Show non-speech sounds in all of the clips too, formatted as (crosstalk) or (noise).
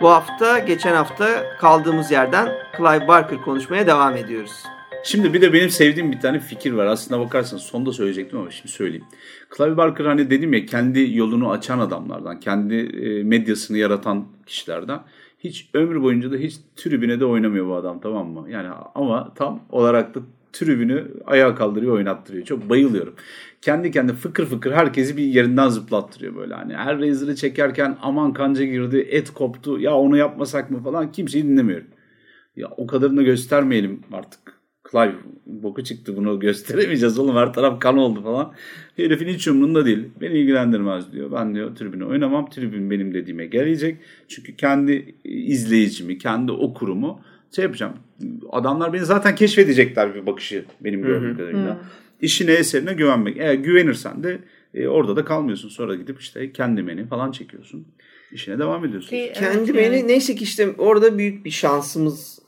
Bu hafta geçen hafta kaldığımız yerden Clive Barker konuşmaya devam ediyoruz. Şimdi bir de benim sevdiğim bir tane fikir var. Aslında bakarsanız sonda söyleyecektim ama şimdi söyleyeyim. Clive Barker hani dedim ya kendi yolunu açan adamlardan, kendi e, medyasını yaratan kişilerden. Hiç ömrü boyunca da hiç tribüne de oynamıyor bu adam tamam mı? Yani ama tam olarak da tribünü ayağa kaldırıyor oynattırıyor. Çok bayılıyorum. Kendi kendi fıkır fıkır herkesi bir yerinden zıplattırıyor böyle. Hani her razor'ı çekerken aman kanca girdi, et koptu, ya onu yapmasak mı falan kimseyi dinlemiyorum. Ya o kadarını göstermeyelim artık. Clive boku çıktı bunu gösteremeyeceğiz oğlum her taraf kan oldu falan. Herifin hiç umurunda değil. Beni ilgilendirmez diyor. Ben diyor tribüne oynamam. Tribün benim dediğime gelecek. Çünkü kendi izleyicimi, kendi okurumu şey yapacağım. Adamlar beni zaten keşfedecekler bir bakışı benim gördüğüm kadarıyla. İşine eserine güvenmek. Eğer güvenirsen de e, orada da kalmıyorsun. Sonra gidip işte kendi meni falan çekiyorsun. İşine devam ediyorsun. Ki, Kendi evet, beni yani. neyse ki işte orada büyük bir şansımız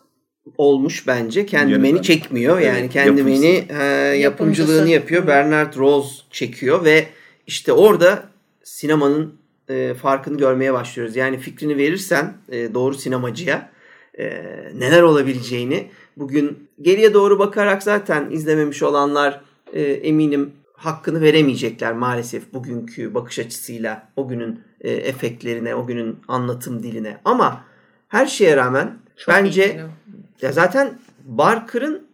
olmuş bence. Kendi Yönetmen. beni çekmiyor. Yani Evet, kendi yapımcısı. beni e, yapımcılığını yapıyor. Bernard Rose çekiyor ve işte orada sinemanın e, farkını görmeye başlıyoruz. Yani fikrini verirsen e, doğru sinemacıya e, neler olabileceğini bugün geriye doğru bakarak zaten izlememiş olanlar e, eminim hakkını veremeyecekler maalesef bugünkü bakış açısıyla o günün e, efektlerine, o günün anlatım diline. Ama her şeye rağmen Çok bence iyi. Ya zaten Barker'ın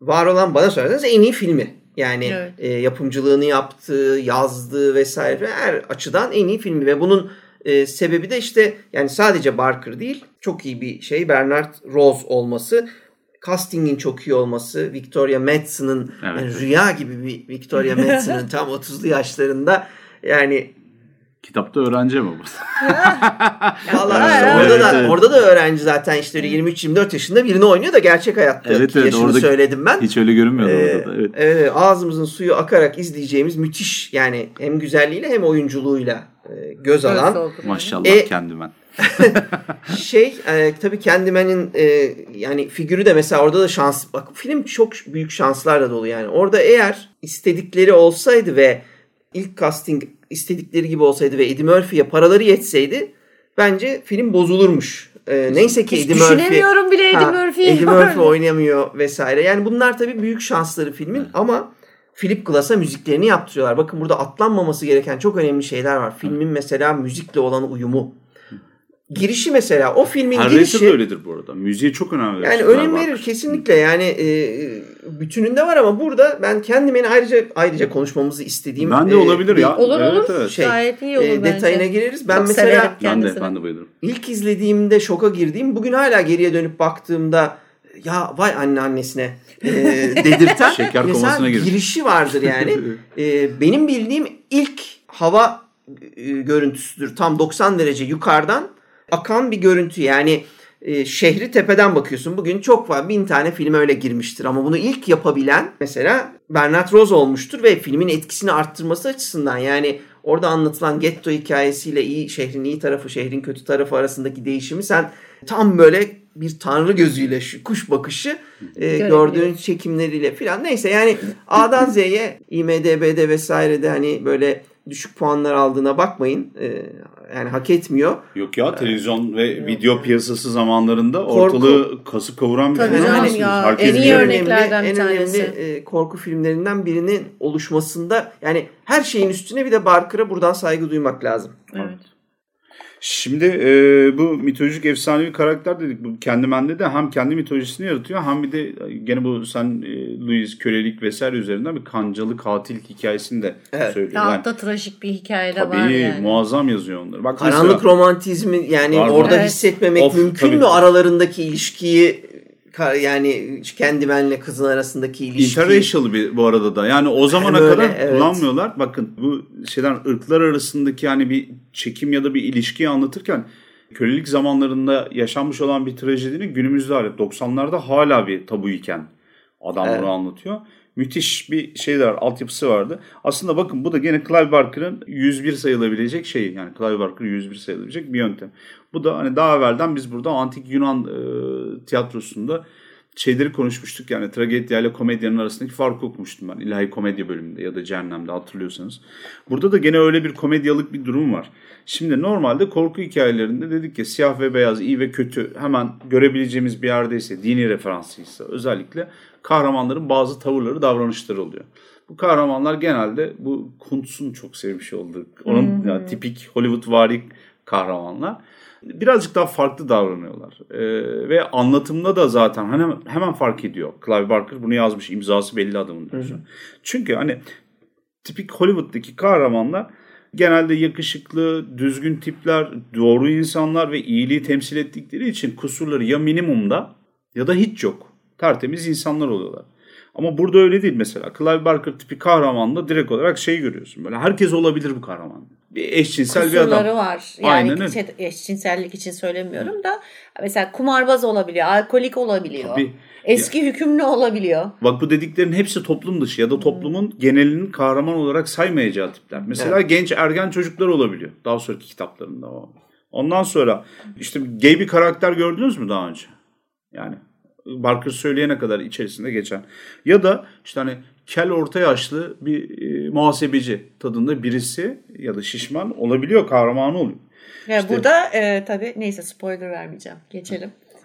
var olan bana sorarsanız en iyi filmi. Yani Evet. e, yapımcılığını yaptığı, yazdığı vesaire her açıdan en iyi filmi ve bunun e, sebebi de işte yani sadece Barker değil çok iyi bir şey Bernard Rose olması. Castingin çok iyi olması, Victoria Madsen'ın Evet. yani rüya gibi bir Victoria Madsen'ın (laughs) tam 30'lu yaşlarında yani Kitapta öğrenci mi bu? (laughs) Vallahi Evet, orada evet, da evet. orada da öğrenci zaten işte öyle 23-24 yaşında birini oynuyor da gerçek hayatta Evet, evet, yaşını orada söyledim ben. Hiç öyle görünmüyordu Ee, orada da. Evet. evet, ağzımızın suyu akarak izleyeceğimiz müthiş yani hem güzelliğiyle hem oyunculuğuyla e, göz alan. Maşallah E- kendime. (laughs) şey e, tabii Candyman'in e, yani figürü de mesela orada da şans bak film çok büyük şanslarla dolu yani orada eğer istedikleri olsaydı ve ilk casting istedikleri gibi olsaydı ve Eddie Murphy'ye paraları yetseydi bence film bozulurmuş. E, neyse ki Hiç Eddie Murphy düşünemiyorum bile Eddie Murphy'yi. Eddie Murphy (laughs) oynamıyor vesaire. Yani bunlar tabii büyük şansları filmin ama Philip Glass'a müziklerini yaptırıyorlar. Bakın burada atlanmaması gereken çok önemli şeyler var. Filmin mesela müzikle olan uyumu. Girişi mesela o filmin Her girişi de öyledir bu arada. Müziğe çok önem verir. yani önem verir kesinlikle yani e, bütününde var ama burada ben kendime ayrıca ayrıca konuşmamızı istediğim Ben de e, olabilir bir- ya. Olur Evet, olur. evet. Şey, Gayet iyi olur e, bence. detayına gireriz. Ben Çok mesela Ben de, ben de bayılırım. İlk izlediğimde şoka girdiğim bugün hala geriye dönüp baktığımda ya vay anne annesine e, (laughs) dedirten Şeker mesela komasına girmiş. girişi vardır yani. (laughs) E, benim bildiğim ilk hava e, görüntüsüdür. Tam 90 derece yukarıdan akan bir görüntü yani e, şehri tepeden bakıyorsun. Bugün çok var. Bin tane film öyle girmiştir. Ama bunu ilk yapabilen mesela Bernard Rose olmuştur ve filmin etkisini arttırması açısından yani orada anlatılan getto hikayesiyle iyi şehrin iyi tarafı, şehrin kötü tarafı arasındaki değişimi sen tam böyle bir tanrı gözüyle şu kuş bakışı e, gördüğün çekimleriyle filan neyse yani A'dan Z'ye IMDB'de vesairede hani böyle düşük puanlar aldığına bakmayın. E, yani hak etmiyor. Yok ya televizyon ve video piyasası zamanlarında Korku. ortalığı kasıp kavuran bir Tabii canım ya, Herkes en iyi biliyor. örneklerden bir en önemli tanesi. e, korku filmlerinden birinin oluşmasında yani her şeyin üstüne bir de Barker'a buradan saygı duymak lazım. Evet. Şimdi e, bu mitolojik efsanevi karakter dedik. Bu Candyman'de de hem kendi mitolojisini yaratıyor hem bir de e, gene bu sen e, Louis kölelik vesaire üzerinden bir kancalı katil hikayesini de Evet. söylüyor. Ya Yani, altta trajik bir hikaye de tabii var yani. muazzam yazıyor onları. Bak Karanlık mesela, romantizmi yani var. orada Evet. hissetmemek Of, mümkün tabii. mü aralarındaki ilişkiyi yani Candyman'le kızın arasındaki ilişki. Interracial bir bu arada da. Yani o zamana Hem öyle, kadar evet. kullanmıyorlar. Bakın bu şeyden ırklar arasındaki yani bir çekim ya da bir ilişkiyi anlatırken kölelik zamanlarında yaşanmış olan bir trajedinin günümüzde hala 90'larda hala bir tabu iken adam Evet. bunu anlatıyor. Müthiş bir şey var, altyapısı vardı. Aslında bakın bu da gene Clive Barker'ın 101 sayılabilecek şey. Yani Clive Barker 101 sayılabilecek bir yöntem. Bu da hani daha evvelden biz burada antik Yunan e, tiyatrosunda şeyleri konuşmuştuk. Yani tragedya ile komedyanın arasındaki farkı okumuştum ben. İlahi komedya bölümünde ya da cehennemde hatırlıyorsanız. Burada da gene öyle bir komedyalık bir durum var. Şimdi normalde korku hikayelerinde dedik ya siyah ve beyaz, iyi ve kötü hemen görebileceğimiz bir yerdeyse, dini referanslıysa özellikle kahramanların bazı tavırları, davranışları oluyor. Bu kahramanlar genelde bu Kuntz'un çok sevmiş olduğu, onun yani tipik Hollywood vari kahramanlar birazcık daha farklı davranıyorlar. Ee, ve anlatımda da zaten hemen, hemen fark ediyor. Clive Barker bunu yazmış. imzası belli adamın diyorsun. Çünkü hani tipik Hollywood'daki kahramanlar genelde yakışıklı, düzgün tipler, doğru insanlar ve iyiliği temsil ettikleri için kusurları ya minimumda ya da hiç yok. Tertemiz insanlar oluyorlar. Ama burada öyle değil mesela. Clive Barker tipi kahramanda direkt olarak şey görüyorsun. Böyle herkes olabilir bu kahraman. Bir eşcinsel bir adam. Var. Yani Aynen öyle. eşcinsellik için söylemiyorum da mesela kumarbaz olabiliyor, alkolik olabiliyor. Tabii. Eski hükümlü olabiliyor. Bak bu dediklerin hepsi toplum dışı ya da toplumun genelinin kahraman olarak saymayacağı tipler. Mesela genç ergen çocuklar olabiliyor. Daha sonraki kitaplarında o. Ondan sonra işte gay bir karakter gördünüz mü daha önce? Yani Barker söyleyene kadar içerisinde geçen. Ya da işte hani kel orta yaşlı bir e, muhasebeci tadında birisi ya da şişman olabiliyor, kahramanı oluyor. Yani İşte- burada e, tabii neyse spoiler vermeyeceğim. Geçelim. (laughs)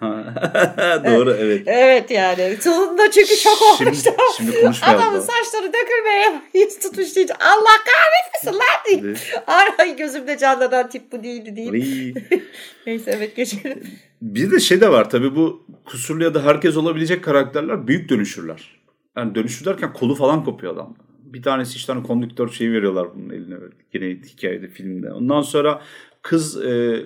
Doğru evet. Evet yani. Sonunda çünkü şok Şimdi, olmuştum. şimdi konuşmayalım. Adamın saçları dökülmeye yüz tutmuş deyince Allah kahretmesin lan diye. Ay gözümde canlanan tip bu değildi değil. Ay. (laughs) Neyse evet geçelim. Bir de şey de var tabii bu kusurlu ya da herkes olabilecek karakterler büyük dönüşürler. Yani dönüşür derken kolu falan kopuyor adam. Bir tanesi işte hani kondüktör şeyi veriyorlar bunun eline böyle. Yine hikayede filmde. Ondan sonra kız e,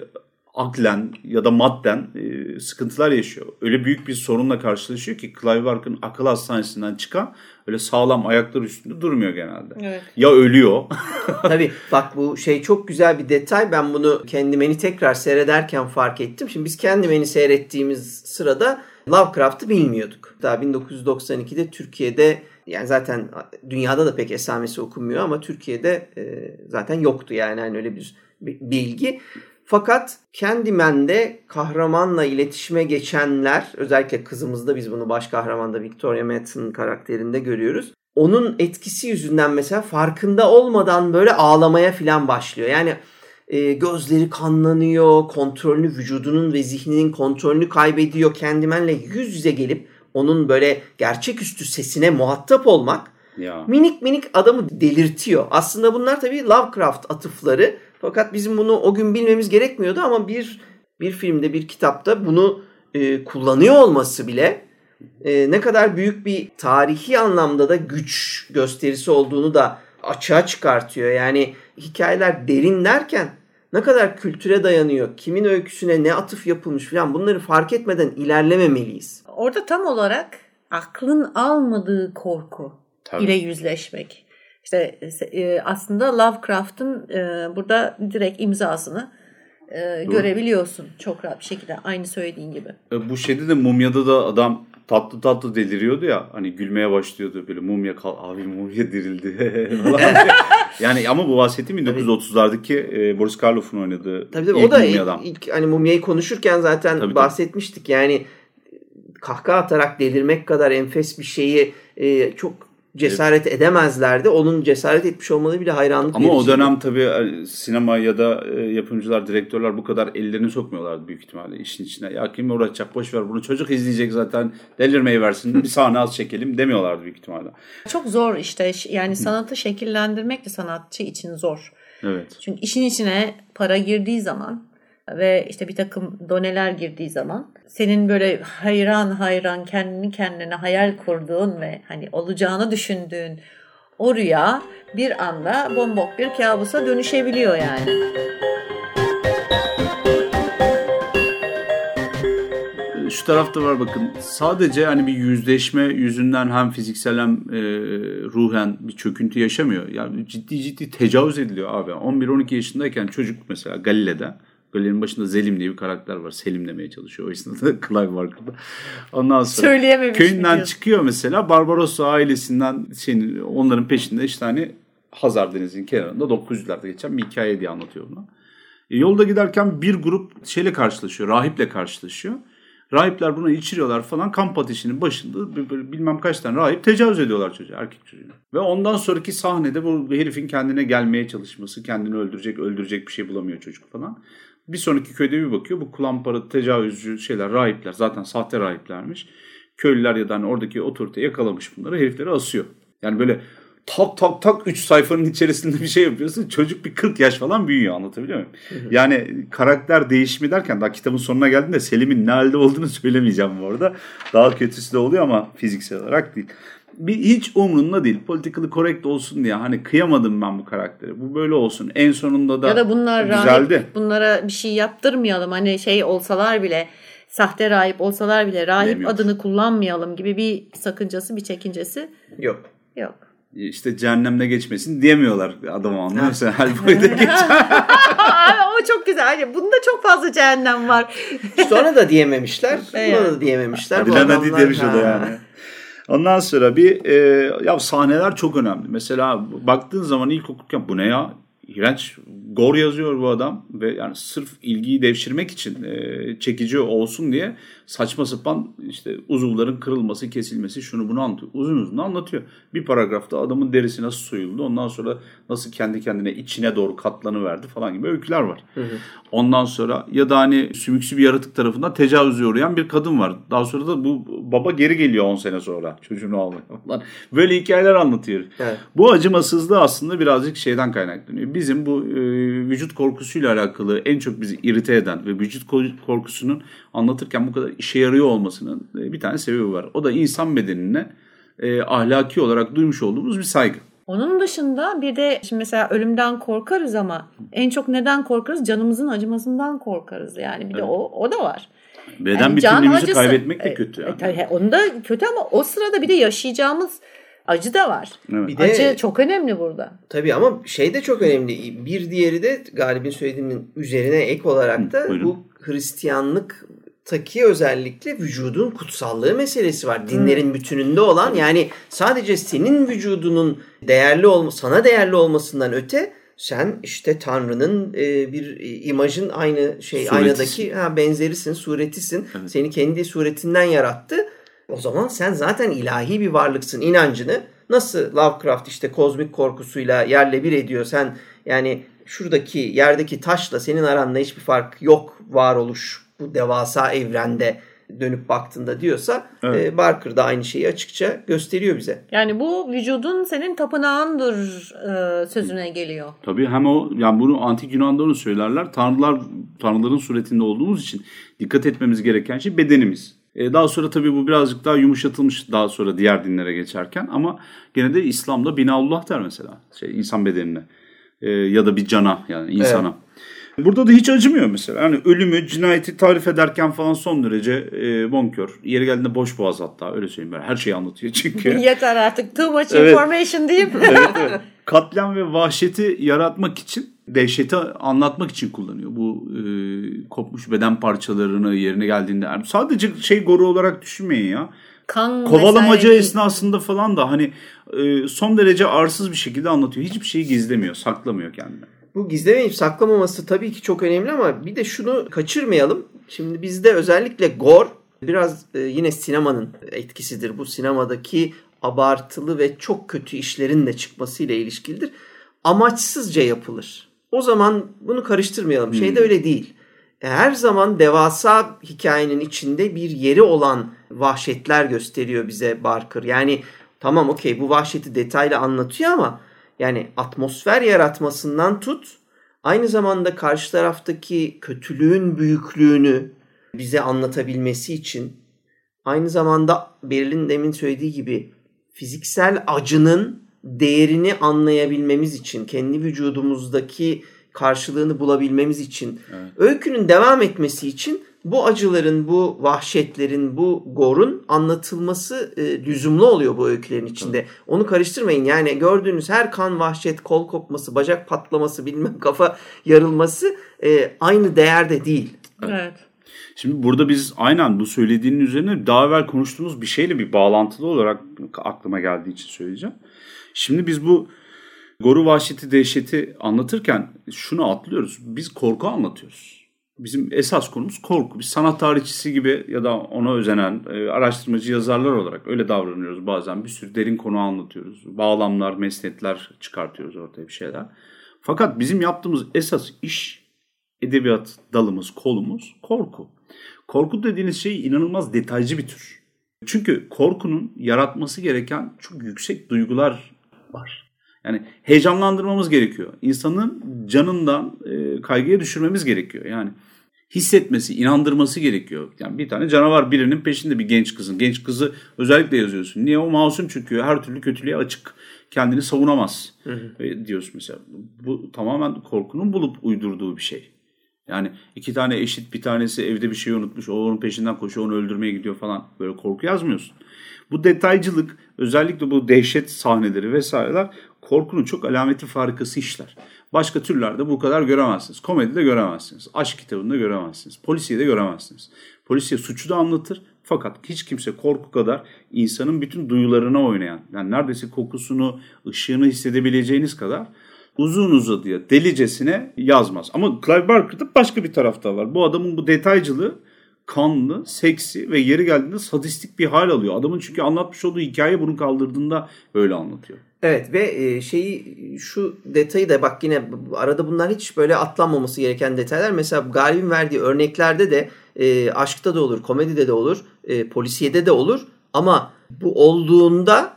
aklen ya da madden e, sıkıntılar yaşıyor. Öyle büyük bir sorunla karşılaşıyor ki Clive Barker'ın akıl hastanesinden çıkan öyle sağlam ayaklar üstünde durmuyor genelde. Evet. Ya ölüyor. (laughs) Tabii bak bu şey çok güzel bir detay. Ben bunu kendimeni tekrar seyrederken fark ettim. Şimdi biz kendimeni seyrettiğimiz sırada Lovecraft'ı bilmiyorduk. Daha 1992'de Türkiye'de yani zaten dünyada da pek esamesi okunmuyor ama Türkiye'de e, zaten yoktu yani hani öyle bir bilgi. Fakat Candyman'de kahramanla iletişime geçenler özellikle kızımızda biz bunu baş kahramanda Victoria Madsen karakterinde görüyoruz. Onun etkisi yüzünden mesela farkında olmadan böyle ağlamaya filan başlıyor. Yani e, gözleri kanlanıyor, kontrolünü, vücudunun ve zihninin kontrolünü kaybediyor. Candyman'le yüz yüze gelip onun böyle gerçeküstü sesine muhatap olmak ya. minik minik adamı delirtiyor. Aslında bunlar tabii Lovecraft atıfları. Fakat bizim bunu o gün bilmemiz gerekmiyordu ama bir bir filmde, bir kitapta bunu e, kullanıyor olması bile e, ne kadar büyük bir tarihi anlamda da güç gösterisi olduğunu da açığa çıkartıyor. Yani hikayeler derin derken ne kadar kültüre dayanıyor, kimin öyküsüne ne atıf yapılmış falan bunları fark etmeden ilerlememeliyiz. Orada tam olarak aklın almadığı korku Tabii. ile yüzleşmek. İşte e, aslında Lovecraft'ın e, burada direkt imzasını e, görebiliyorsun çok rahat bir şekilde aynı söylediğin gibi. Bu şeyde de mumyada da adam tatlı tatlı deliriyordu ya hani gülmeye başlıyordu böyle mumya kal abi mumya dirildi (laughs) yani ama bu bahsettiğim 1930'lardaki e, Boris Karloff'un oynadığı Tabii tabii ilk o da mumyadan. ilk hani mumyayı konuşurken zaten Tabii, tabii. bahsetmiştik. Yani kahkaha atarak delirmek kadar enfes bir şeyi e, çok cesaret edemezlerdi. Onun cesaret etmiş olmaları bile hayranlık Ama o dönem tabii e, sinema ya da e, yapımcılar, direktörler bu kadar ellerini sokmuyorlardı büyük ihtimalle işin içine. Ya kim uğraşacak boş ver bunu çocuk izleyecek zaten delirmeyi versin bir sahne az çekelim demiyorlardı büyük ihtimalle. Çok zor işte yani sanatı şekillendirmek de sanatçı için zor. Evet. Çünkü işin içine para girdiği zaman ve işte bir takım doneler girdiği zaman senin böyle hayran hayran kendini kendine hayal kurduğun ve hani olacağını düşündüğün o rüya bir anda bombok bir kabusa dönüşebiliyor yani. Şu tarafta var bakın sadece hani bir yüzleşme yüzünden hem fiziksel hem e, ruhen bir çöküntü yaşamıyor. Yani ciddi ciddi tecavüz ediliyor abi. 11-12 yaşındayken çocuk mesela Galile'de Böllerin başında Zelim diye bir karakter var. Selim demeye çalışıyor. O esnada (laughs) Clive Barker'da. Ondan sonra Söyleyememiş köyünden çıkıyor mesela. Barbarossa ailesinden şeyin, onların peşinde işte hani Hazar Denizi'nin kenarında 900'lerde geçen bir hikaye diye anlatıyor bunu. E, yolda giderken bir grup şeyle karşılaşıyor. Rahiple karşılaşıyor. Rahipler buna içiriyorlar falan. Kamp ateşinin başında bilmem kaç tane rahip tecavüz ediyorlar çocuğa, erkek çocuğuna. Ve ondan sonraki sahnede bu herifin kendine gelmeye çalışması, kendini öldürecek, öldürecek bir şey bulamıyor çocuk falan. Bir sonraki köyde bir bakıyor. Bu kulampara tecavüzcü şeyler, rahipler. Zaten sahte rahiplermiş. Köylüler ya da hani oradaki otorite yakalamış bunları. Herifleri asıyor. Yani böyle tak tak tak 3 sayfanın içerisinde bir şey yapıyorsun. Çocuk bir 40 yaş falan büyüyor anlatabiliyor muyum? Yani karakter değişimi derken daha kitabın sonuna geldiğinde Selim'in ne halde olduğunu (laughs) söylemeyeceğim bu arada. Daha kötüsü de oluyor ama fiziksel olarak değil. Bir, hiç umrunda değil. Politically correct olsun diye. Hani kıyamadım ben bu karakteri. Bu böyle olsun. En sonunda da, Ya da bunlar güzeldi. rahip, bunlara bir şey yaptırmayalım. Hani şey olsalar bile sahte rahip olsalar bile rahip Demiyoruz. adını kullanmayalım gibi bir sakıncası bir çekincesi Yok. yok. İşte cehennemde geçmesin diyemiyorlar adama anlıyor musun? Hellboy'da (laughs) geç. Abi o çok güzel. Hani bunda çok fazla cehennem var. Sonra da diyememişler. Buna da diyememişler. Hadi adamlar- demiş o da yani. Ondan sonra bir e, ya sahneler çok önemli. Mesela baktığın zaman ilk okurken bu ne ya? İğrenç. Gor yazıyor bu adam ve yani sırf ilgiyi devşirmek için e, çekici olsun diye saçma sapan işte uzuvların kırılması, kesilmesi şunu bunu anlatıyor. Uzun uzun anlatıyor. Bir paragrafta adamın derisi nasıl soyuldu, ondan sonra nasıl kendi kendine içine doğru katlanıverdi falan gibi öyküler var. Ondan sonra ya da hani sümüksü bir yaratık tarafından tecavüze uğrayan bir kadın var. Daha sonra da bu baba geri geliyor 10 sene sonra çocuğunu almaya falan. Böyle hikayeler anlatıyor. Evet. Bu acımasızlığı aslında birazcık şeyden kaynaklanıyor. Bizim bu e, vücut korkusuyla alakalı en çok bizi irite eden ve vücut ko- korkusunun anlatırken bu kadar işe yarıyor olmasının e, bir tane sebebi var. O da insan bedenine e, ahlaki olarak duymuş olduğumuz bir saygı. Onun dışında bir de şimdi mesela ölümden korkarız ama en çok neden korkarız? Canımızın acımasından korkarız. Yani bir de o, o da var. Beden Yani bütünlüğümüzü acısı- kaybetmek de E, kötü. e, Yani. tabii, onun da kötü ama o sırada bir de yaşayacağımız acı da var. Evet. Bir de Acı çok önemli burada. Tabii ama şey de çok önemli. Bir diğeri de Galip'in söylediğinin üzerine ek olarak da Hı, buyurun. bu Hristiyanlıktaki özellikle vücudun kutsallığı meselesi var. Dinlerin bütününde olan yani sadece senin vücudunun değerli olma, sana değerli olmasından öte sen işte Tanrı'nın e, bir e, imajın aynı şey Suretisin. aynadaki ha, benzerisin, suretisin. Evet. Seni kendi suretinden yarattı. O zaman sen zaten ilahi bir varlıksın inancını nasıl Lovecraft işte kozmik korkusuyla yerle bir ediyor. Sen yani şuradaki yerdeki taşla senin aranda hiçbir fark yok varoluş bu devasa evrende dönüp baktığında diyorsa Evet. e, Barker da aynı şeyi açıkça gösteriyor bize. Yani bu vücudun senin tapınağındır e, sözüne geliyor. Tabii hem o yani bunu antik Yunan'da onu söylerler. Tanrılar tanrıların suretinde olduğumuz için dikkat etmemiz gereken şey bedenimiz. E, daha sonra tabii bu birazcık daha yumuşatılmış daha sonra diğer dinlere geçerken ama gene de İslam'da binaullah der mesela şey insan bedenine E, ya da bir cana yani insana. Burada da hiç acımıyor mesela. Yani ölümü, cinayeti tarif ederken falan son derece e, bonkör. Yeri geldiğinde boş boğaz hatta öyle söyleyeyim ben. Her şeyi anlatıyor çünkü. (laughs) Yeter artık too much Evet. information deyip (laughs) evet, evet. Katliam ve vahşeti yaratmak için, dehşeti anlatmak için kullanıyor. Bu e, kopmuş beden parçalarını yerine geldiğinde. Yani sadece şey goru olarak düşünmeyin ya. kan Kovalamaca vesaire esnasında falan da hani e, son derece arsız bir şekilde anlatıyor. Hiçbir şeyi gizlemiyor, saklamıyor kendine. Bu gizlemeyip saklamaması tabii ki çok önemli ama bir de şunu kaçırmayalım. Şimdi bizde özellikle gore biraz e, yine sinemanın etkisidir. Bu sinemadaki abartılı ve çok kötü işlerin de çıkmasıyla ilişkilidir. Amaçsızca yapılır. O zaman bunu karıştırmayalım. Şey de öyle değil. Her zaman devasa hikayenin içinde bir yeri olan vahşetler gösteriyor bize Barker. Yani tamam okey bu vahşeti detaylı anlatıyor ama yani atmosfer yaratmasından tut aynı zamanda karşı taraftaki kötülüğün büyüklüğünü bize anlatabilmesi için aynı zamanda Beril'in demin söylediği gibi fiziksel acının değerini anlayabilmemiz için, kendi vücudumuzdaki karşılığını bulabilmemiz için, öykünün devam etmesi için bu acıların, bu vahşetlerin, bu gorun anlatılması e, lüzumlu oluyor bu öykülerin içinde. Onu karıştırmayın. Yani gördüğünüz her kan, vahşet, kol kopması, bacak patlaması, bilmem kafa yarılması e, aynı değerde değil. Evet. Şimdi burada biz aynen bu söylediğinin üzerine daha evvel konuştuğumuz bir şeyle bir bağlantılı olarak aklıma geldiği için söyleyeceğim. Şimdi biz bu goru vahşeti dehşeti anlatırken şunu atlıyoruz. Biz korku anlatıyoruz. Bizim esas konumuz korku. Biz sanat tarihçisi gibi ya da ona özenen e, araştırmacı yazarlar olarak öyle davranıyoruz bazen. Bir sürü derin konu anlatıyoruz. Bağlamlar, mesnetler çıkartıyoruz ortaya bir şeyler. Fakat bizim yaptığımız esas iş edebiyat dalımız, kolumuz korku. Korku dediğiniz şey inanılmaz detaycı bir tür. Çünkü korkunun yaratması gereken çok yüksek duygular var. Yani heyecanlandırmamız gerekiyor. İnsanın canından e, kaygıya düşürmemiz gerekiyor. Yani hissetmesi, inandırması gerekiyor. Yani bir tane canavar birinin peşinde bir genç kızın. Genç kızı özellikle yazıyorsun. Niye? O masum çünkü her türlü kötülüğe açık. Kendini savunamaz hı hı. E, diyorsun mesela. Bu tamamen korkunun bulup uydurduğu bir şey. Yani iki tane eşit bir tanesi evde bir şey unutmuş. O onun peşinden koşuyor onu öldürmeye gidiyor falan. Böyle korku yazmıyorsun. Bu detaycılık özellikle bu dehşet sahneleri vesaireler korkunun çok alameti farikası işler. Başka türlerde bu kadar göremezsiniz. Komedide göremezsiniz. Aşk kitabında göremezsiniz. Polisiye de göremezsiniz. Polisiye suçu da anlatır. Fakat hiç kimse korku kadar insanın bütün duyularına oynayan, yani neredeyse kokusunu, ışığını hissedebileceğiniz kadar uzun uzadıya delicesine yazmaz. Ama Clive Barker'da başka bir tarafta var. Bu adamın bu detaycılığı kanlı, seksi ve yeri geldiğinde sadistik bir hal alıyor. Adamın çünkü anlatmış olduğu hikaye bunu kaldırdığında öyle anlatıyor. Evet ve e, şeyi şu detayı da bak yine arada bunlar hiç böyle atlanmaması gereken detaylar. Mesela Galip'in verdiği örneklerde de e, aşkta da olur, komedide de olur, e, polisiyede de olur. Ama bu olduğunda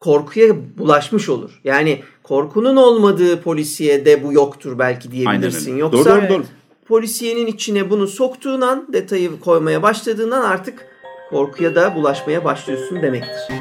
korkuya bulaşmış olur. Yani korkunun olmadığı polisiye de bu yoktur belki diyebilirsin. Yoksa doğru, doğru, doğru. polisiyenin içine bunu soktuğun an, detayı koymaya başladığından artık korkuya da bulaşmaya başlıyorsun demektir.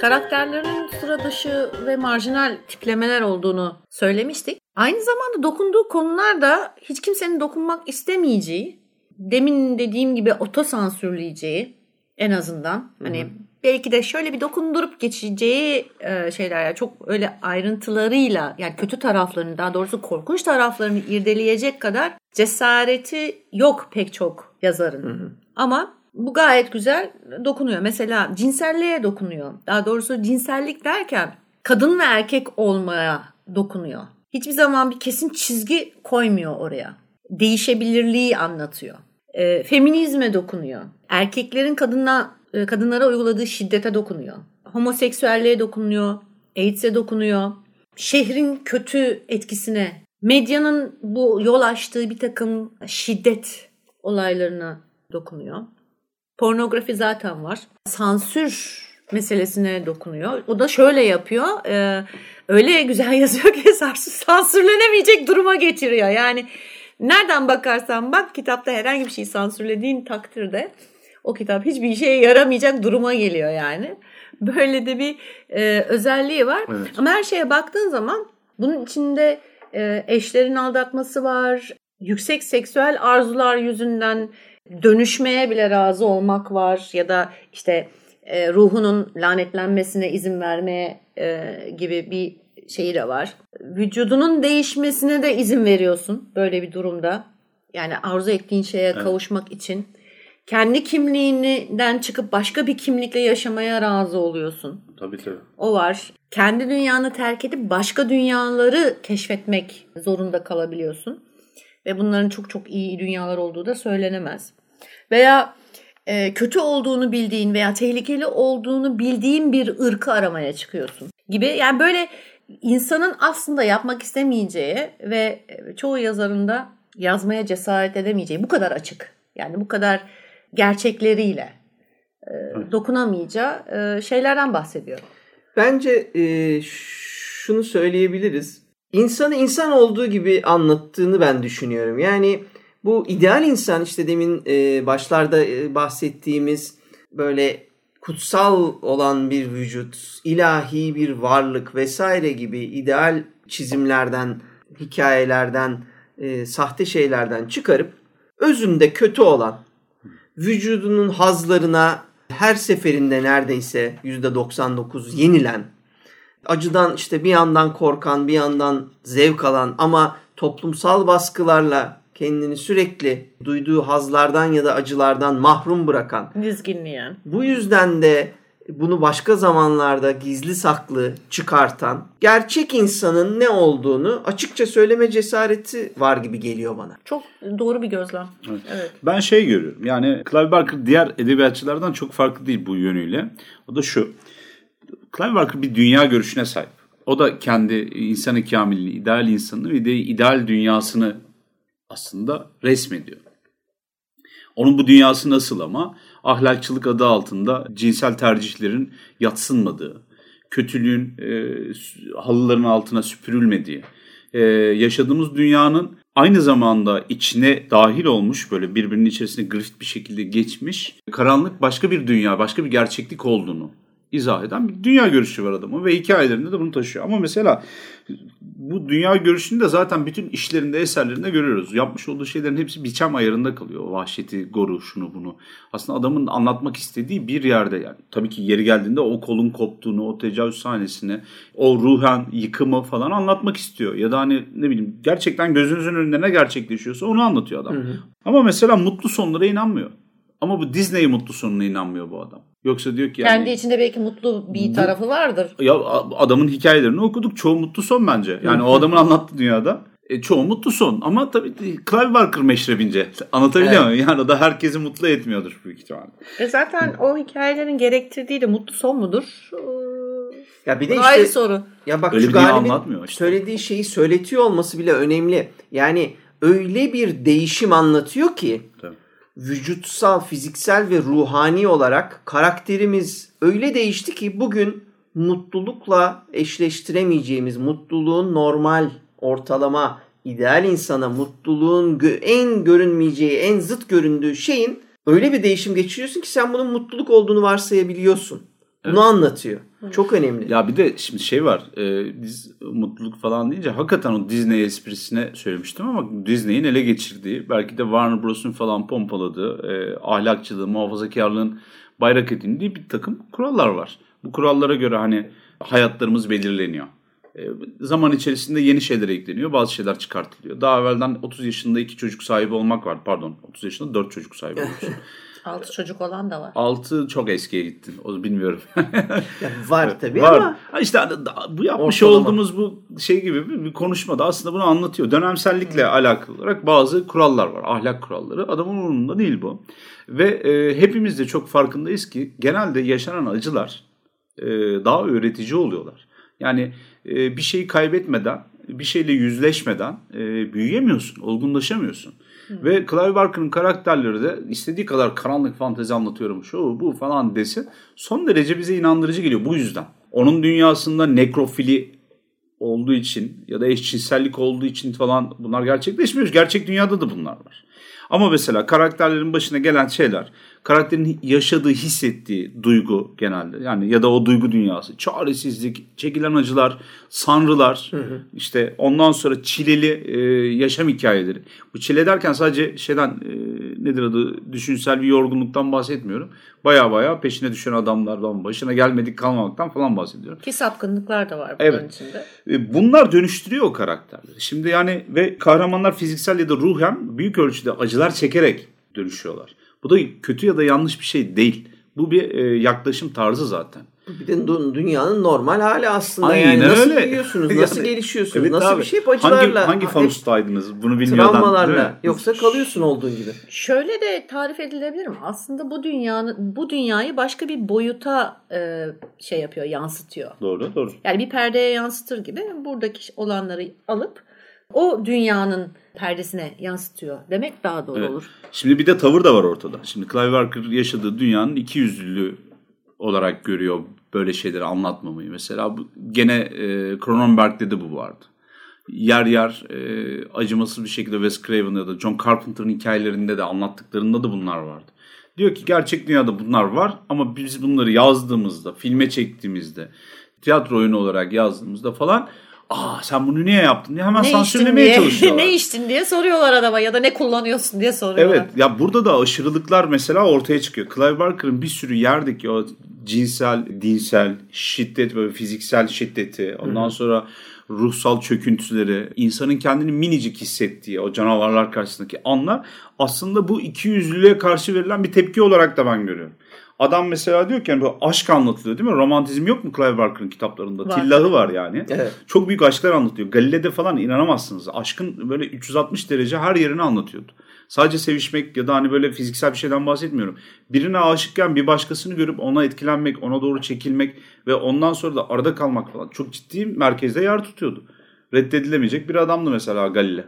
Karakterlerin sıra dışı ve marjinal tiplemeler olduğunu söylemiştik. Aynı zamanda dokunduğu konular da hiç kimsenin dokunmak istemeyeceği, demin dediğim gibi otosansürleyeceği en azından hani Hı-hı. belki de şöyle bir dokundurup geçeceği e, şeyler yani çok öyle ayrıntılarıyla yani kötü taraflarını daha doğrusu korkunç taraflarını irdeleyecek kadar cesareti yok pek çok yazarın. Hı-hı. Ama bu gayet güzel dokunuyor. Mesela cinselliğe dokunuyor. Daha doğrusu cinsellik derken kadın ve erkek olmaya dokunuyor. Hiçbir zaman bir kesin çizgi koymuyor oraya. Değişebilirliği anlatıyor. E, feminizme dokunuyor. Erkeklerin kadına, e, kadınlara uyguladığı şiddete dokunuyor. Homoseksüelliğe dokunuyor. AIDS'e dokunuyor. Şehrin kötü etkisine, medyanın bu yol açtığı bir takım şiddet olaylarına dokunuyor. Pornografi zaten var. Sansür meselesine dokunuyor. O da şöyle yapıyor. E, öyle güzel (laughs) yazıyor ki sansürlenemeyecek duruma getiriyor. Yani nereden bakarsan bak kitapta herhangi bir şey sansürlediğin takdirde o kitap hiçbir işe yaramayacak duruma geliyor yani. Böyle de bir e, özelliği var. Evet. Ama her şeye baktığın zaman bunun içinde e, eşlerin aldatması var. Yüksek seksüel arzular yüzünden dönüşmeye bile razı olmak var ya da işte e, ruhunun lanetlenmesine izin vermeye e, gibi bir şeyi de var. Vücudunun değişmesine de izin veriyorsun böyle bir durumda. Yani arzu ettiğin şeye evet. kavuşmak için. Kendi kimliğinden çıkıp başka bir kimlikle yaşamaya razı oluyorsun. Tabii tabii. O var. Kendi dünyanı terk edip başka dünyaları keşfetmek zorunda kalabiliyorsun. Ve bunların çok çok iyi dünyalar olduğu da söylenemez. Veya e, kötü olduğunu bildiğin veya tehlikeli olduğunu bildiğin bir ırkı aramaya çıkıyorsun gibi. Yani böyle insanın aslında yapmak istemeyeceği ve çoğu yazarında yazmaya cesaret edemeyeceği bu kadar açık. Yani bu kadar gerçekleriyle e, dokunamayacağı e, şeylerden bahsediyor. Bence e, şunu söyleyebiliriz. İnsanı insan olduğu gibi anlattığını ben düşünüyorum. Yani bu ideal insan işte demin e, başlarda e, bahsettiğimiz böyle kutsal olan bir vücut, ilahi bir varlık vesaire gibi ideal çizimlerden hikayelerden, e, sahte şeylerden çıkarıp özünde kötü olan, vücudunun hazlarına her seferinde neredeyse %99 yenilen, acıdan işte bir yandan korkan, bir yandan zevk alan ama toplumsal baskılarla kendini sürekli duyduğu hazlardan ya da acılardan mahrum bırakan, Dizginleyen. bu yüzden de bunu başka zamanlarda gizli saklı çıkartan gerçek insanın ne olduğunu açıkça söyleme cesareti var gibi geliyor bana. Çok doğru bir gözlem. Evet. Ben şey görüyorum. Yani Clive Barker diğer edebiyatçılardan çok farklı değil bu yönüyle. O da şu. Clive Barker bir dünya görüşüne sahip. O da kendi insanı kamilini, ideal insanını ve de ideal dünyasını aslında resmediyor. Onun bu dünyası nasıl ama ahlakçılık adı altında cinsel tercihlerin yatsınmadığı, kötülüğün e, halıların altına süpürülmediği, e, yaşadığımız dünyanın aynı zamanda içine dahil olmuş böyle birbirinin içerisine grift bir şekilde geçmiş karanlık başka bir dünya, başka bir gerçeklik olduğunu izah eden bir dünya görüşü var adamın ve hikayelerinde de bunu taşıyor. Ama mesela bu dünya görüşünü de zaten bütün işlerinde, eserlerinde görüyoruz. Yapmış olduğu şeylerin hepsi biçem ayarında kalıyor. O vahşeti, goru, şunu bunu. Aslında adamın anlatmak istediği bir yerde yani. Tabii ki yeri geldiğinde o kolun koptuğunu, o tecavüz sahnesini, o ruhen yıkımı falan anlatmak istiyor. Ya da hani ne bileyim gerçekten gözünüzün önünde ne gerçekleşiyorsa onu anlatıyor adam. Hı hı. Ama mesela mutlu sonlara inanmıyor. Ama bu Disney mutlu sonuna inanmıyor bu adam. Yoksa diyor ki yani, kendi içinde belki mutlu bir tarafı vardır. Ya adamın hikayelerini okuduk. Çoğu mutlu son bence. Yani o adamın anlattığı dünyada e, çoğu mutlu son. Ama tabii Clive Barker meşrebince. (laughs) Anlatabiliyor muyum? Yani o da herkesi mutlu etmiyordur büyük ihtimalle. E zaten o hikayelerin gerektirdiği de mutlu son mudur? Ya bir de Bu işte ayrı soru. ya bak Öyle şu galibin anlatmıyor işte. söylediği şeyi söyletiyor olması bile önemli. Yani öyle bir değişim anlatıyor ki Tabii. Vücutsal, fiziksel ve ruhani olarak karakterimiz öyle değişti ki bugün mutlulukla eşleştiremeyeceğimiz, mutluluğun normal, ortalama, ideal insana mutluluğun en görünmeyeceği, en zıt göründüğü şeyin öyle bir değişim geçiriyorsun ki sen bunun mutluluk olduğunu varsayabiliyorsun. Bunu anlatıyor. Çok önemli. Ya bir de şimdi şey var. E, biz mutluluk falan deyince hakikaten o Disney esprisine söylemiştim ama Disney'in ele geçirdiği belki de Warner Bros'un falan pompaladığı e, ahlakçılığı, muhafazakarlığın bayrak edindiği bir takım kurallar var. Bu kurallara göre hani hayatlarımız belirleniyor. E, zaman içerisinde yeni şeyler ekleniyor, bazı şeyler çıkartılıyor. Daha evvelden 30 yaşında iki çocuk sahibi olmak var. Pardon 30 yaşında 4 çocuk sahibi (laughs) olmuşsun. Altı çocuk olan da var. 6 çok eskiye gittin. O bilmiyorum. (laughs) Ya var tabii Var. ama Ha işte bu yapmış Ortalama. olduğumuz bu şey gibi bir, konuşmada aslında bunu anlatıyor. Dönemsellikle alakalı olarak bazı kurallar var. Ahlak kuralları. Adamın umurunda değil bu. Ve e, hepimiz de çok farkındayız ki genelde yaşanan acılar e, daha öğretici oluyorlar. Yani e, bir şeyi kaybetmeden, bir şeyle yüzleşmeden e, büyüyemiyorsun, olgunlaşamıyorsun. Ve Clive Barker'ın karakterleri de istediği kadar karanlık fantezi anlatıyorum şu bu falan desin. Son derece bize inandırıcı geliyor bu yüzden. Onun dünyasında nekrofili olduğu için ya da eşcinsellik olduğu için falan bunlar gerçekleşmiyor. Gerçek dünyada da bunlar var. Ama mesela karakterlerin başına gelen şeyler, karakterin yaşadığı, hissettiği duygu genelde. Yani ya da o duygu dünyası, çaresizlik, çekilen acılar, sanrılar, işte ondan sonra çileli e, yaşam hikayeleri. Bu çile derken sadece şeyden e, nedir adı düşünsel bir yorgunluktan bahsetmiyorum. Baya baya peşine düşen adamlardan, başına gelmedik kalmamaktan falan bahsediyorum. Ki sapkınlıklar da var bunun Evet. içinde. E, Bunlar dönüştürüyor o karakterleri. Şimdi yani ve kahramanlar fiziksel ya da ruhen büyük ölçüde acılar çekerek dönüşüyorlar. Bu da kötü ya da yanlış bir şey değil. Bu bir e, yaklaşım tarzı zaten. bir de dü- dünyanın normal hali aslında. Aynen yani nasıl öyle. büyüyorsunuz, (laughs) nasıl Yani, gelişiyorsunuz, Evet nasıl abi. bir şey Hangi, acılarla, hangi hep fanustaydınız bunu mi? travmalarla. Yoksa kalıyorsun olduğun gibi. Şöyle de tarif edilebilir mi? Aslında bu dünyanın bu dünyayı başka bir boyuta e, şey yapıyor, yansıtıyor. Doğru doğru. Yani bir perdeye yansıtır gibi buradaki olanları alıp o dünyanın perdesine yansıtıyor demek daha doğru Evet. olur. Şimdi bir de tavır da var ortada. Şimdi Clive Barker yaşadığı dünyanın iki yüzlülüğü olarak görüyor böyle şeyleri anlatmamayı. Mesela bu, gene e, Cronenberg'de de bu vardı. Yer yer e, acımasız bir şekilde Wes Craven ya da John Carpenter'ın hikayelerinde de anlattıklarında da bunlar vardı. Diyor ki gerçek dünyada bunlar var ama biz bunları yazdığımızda, filme çektiğimizde, tiyatro oyunu olarak yazdığımızda falan aa sen bunu niye yaptın diye hemen Ne sansürlemeye diye, (laughs) çalışıyorlar. ne içtin diye soruyorlar adama ya da ne kullanıyorsun diye soruyorlar. Evet ya burada da aşırılıklar mesela ortaya çıkıyor. Clive Barker'ın bir sürü yerdeki o cinsel, dinsel, şiddet böyle fiziksel şiddeti ondan sonra ruhsal çöküntüleri, insanın kendini minicik hissettiği o canavarlar karşısındaki anlar aslında bu ikiyüzlülüğe karşı verilen bir tepki olarak da ben görüyorum. Adam mesela diyor ki yani bu aşk anlatılıyor değil mi? Romantizm yok mu Clive Barker'ın kitaplarında? Var. Tillahı var yani. Evet. Çok büyük aşklar anlatıyor. Galile'de falan inanamazsınız. Aşkın böyle 360 derece her yerini anlatıyordu. Sadece sevişmek ya da hani böyle fiziksel bir şeyden bahsetmiyorum. Birine aşıkken bir başkasını görüp ona etkilenmek, ona doğru çekilmek ve ondan sonra da arada kalmak falan çok ciddi merkezde yer tutuyordu. Reddedilemeyecek bir adamdı mesela Galile.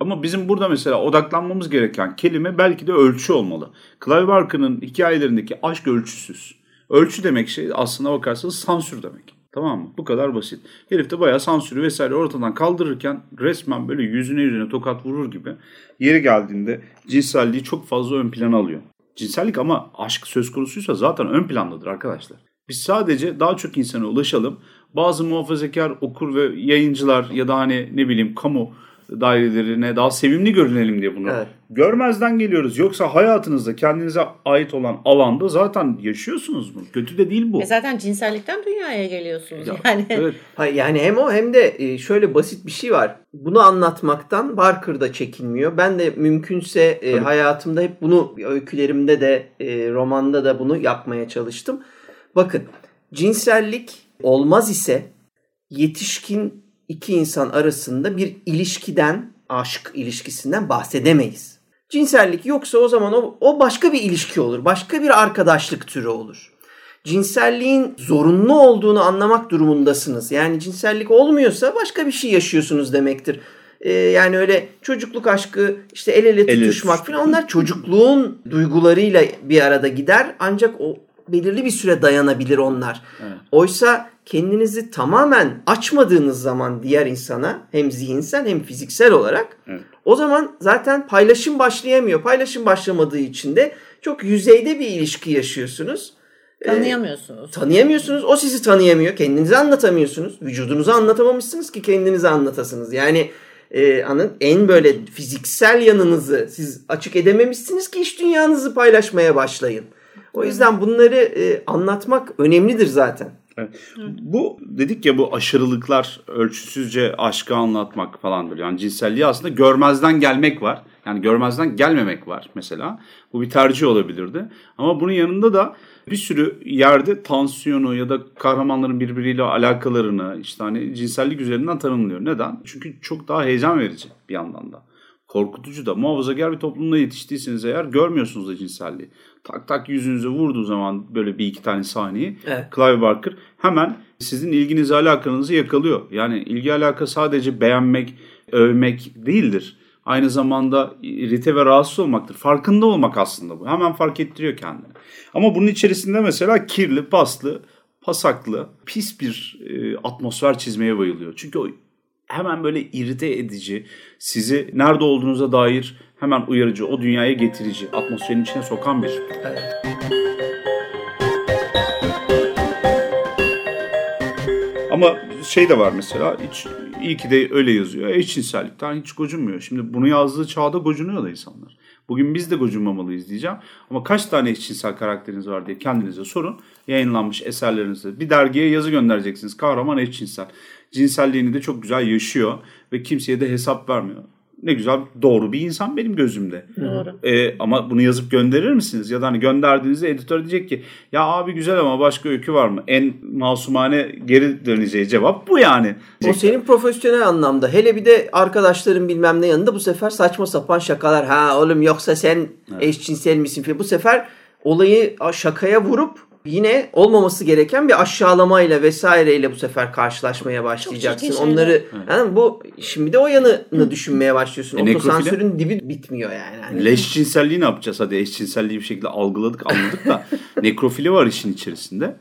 Ama bizim burada mesela odaklanmamız gereken kelime belki de ölçü olmalı. Clive Barker'ın hikayelerindeki aşk ölçüsüz. Ölçü demek şey aslına bakarsanız sansür demek. Tamam mı? Bu kadar basit. Herif de bayağı sansürü vesaire ortadan kaldırırken resmen böyle yüzüne yüzüne tokat vurur gibi yeri geldiğinde cinselliği çok fazla ön plana alıyor. Cinsellik ama aşk söz konusuysa zaten ön plandadır arkadaşlar. Biz sadece daha çok insana ulaşalım. Bazı muhafazakar okur ve yayıncılar ya da hani ne bileyim kamu dairelerine daha sevimli görünelim diye bunu. Evet. Görmezden geliyoruz. Yoksa hayatınızda kendinize ait olan alanda zaten yaşıyorsunuz bunu. Kötü de değil bu. E zaten cinsellikten dünyaya geliyorsunuz Ya, yani. evet. Hayır, yani hem o hem de e, şöyle basit bir şey var. Bunu anlatmaktan Barker da çekinmiyor. Ben de mümkünse e, Tabii. hayatımda hep bunu öykülerimde de e, romanda da bunu yapmaya çalıştım. Bakın cinsellik olmaz ise yetişkin iki insan arasında bir ilişkiden, aşk ilişkisinden bahsedemeyiz. Cinsellik yoksa o zaman o, o başka bir ilişki olur. Başka bir arkadaşlık türü olur cinselliğin zorunlu olduğunu anlamak durumundasınız. Yani cinsellik olmuyorsa başka bir şey yaşıyorsunuz demektir. Ee, yani öyle çocukluk aşkı, işte el ele tutuşmak tutuşmak. falan onlar çocukluğun duygularıyla bir arada gider. Ancak o belirli bir süre dayanabilir onlar. Evet. Oysa kendinizi tamamen açmadığınız zaman diğer insana hem zihinsel hem fiziksel olarak Evet. o zaman zaten paylaşım başlayamıyor. Paylaşım başlamadığı için de çok yüzeyde bir ilişki yaşıyorsunuz. Ee, Tanıyamıyorsunuz. tanıyamıyorsunuz. O sizi tanıyamıyor. Kendinizi anlatamıyorsunuz. Vücudunuzu anlatamamışsınız ki kendinizi anlatasınız. Yani e, anın en böyle fiziksel yanınızı siz açık edememişsiniz ki iş dünyanızı paylaşmaya başlayın. O yüzden bunları e, anlatmak önemlidir zaten. Evet. Bu dedik ya bu aşırılıklar ölçüsüzce aşkı anlatmak falandır. Yani cinselliği aslında görmezden gelmek var. Yani görmezden gelmemek var mesela. Bu bir tercih olabilirdi. Ama bunun yanında da bir sürü yerde tansiyonu ya da kahramanların birbiriyle alakalarını işte hani cinsellik üzerinden tanımlıyor. Neden? Çünkü çok daha heyecan verici bir yandan da. Korkutucu da muhafazakar bir toplumda yetiştiyseniz eğer görmüyorsunuz da cinselliği. Tak tak yüzünüze vurduğu zaman böyle bir iki tane sahneyi Evet. Clive Barker hemen sizin ilginizi alakanızı yakalıyor. Yani ilgi alaka sadece beğenmek, övmek değildir. Aynı zamanda irite ve rahatsız olmaktır. Farkında olmak aslında bu. Hemen fark ettiriyor kendini. Ama bunun içerisinde mesela kirli, paslı, pasaklı, pis bir e, atmosfer çizmeye bayılıyor. Çünkü o hemen böyle irite edici, sizi nerede olduğunuza dair hemen uyarıcı, o dünyaya getirici, atmosferin içine sokan bir Ama şey de var mesela hiç iyi ki de öyle yazıyor. Eşcinsellikten hiç gocunmuyor. Şimdi bunu yazdığı çağda gocunuyor da insanlar. Bugün biz de gocunmamalıyız diyeceğim. Ama kaç tane eşcinsel karakteriniz var diye kendinize sorun. Yayınlanmış eserlerinizde. Bir dergiye yazı göndereceksiniz. Kahraman eşcinsel. Cinselliğini de çok güzel yaşıyor ve kimseye de hesap vermiyor. Ne güzel doğru bir insan benim gözümde. Doğru. E, ama bunu yazıp gönderir misiniz? Ya da hani gönderdiğinizde editör diyecek ki ya abi güzel ama başka öykü var mı? En masumane geri döneceği cevap bu yani. O senin profesyonel anlamda. Hele bir de arkadaşların bilmem ne yanında bu sefer saçma sapan şakalar. Ha oğlum yoksa sen eşcinsel misin. Bu sefer olayı şakaya vurup yine olmaması gereken bir aşağılamayla vesaireyle bu sefer karşılaşmaya başlayacaksın. Onları yani bu şimdi de o yanını düşünmeye başlıyorsun. E, Otosansürün dibi bitmiyor yani. Hani Leş cinselliği ne yapacağız? Hadi eşcinselliği bir şekilde algıladık anladık da (laughs) nekrofili var işin içerisinde.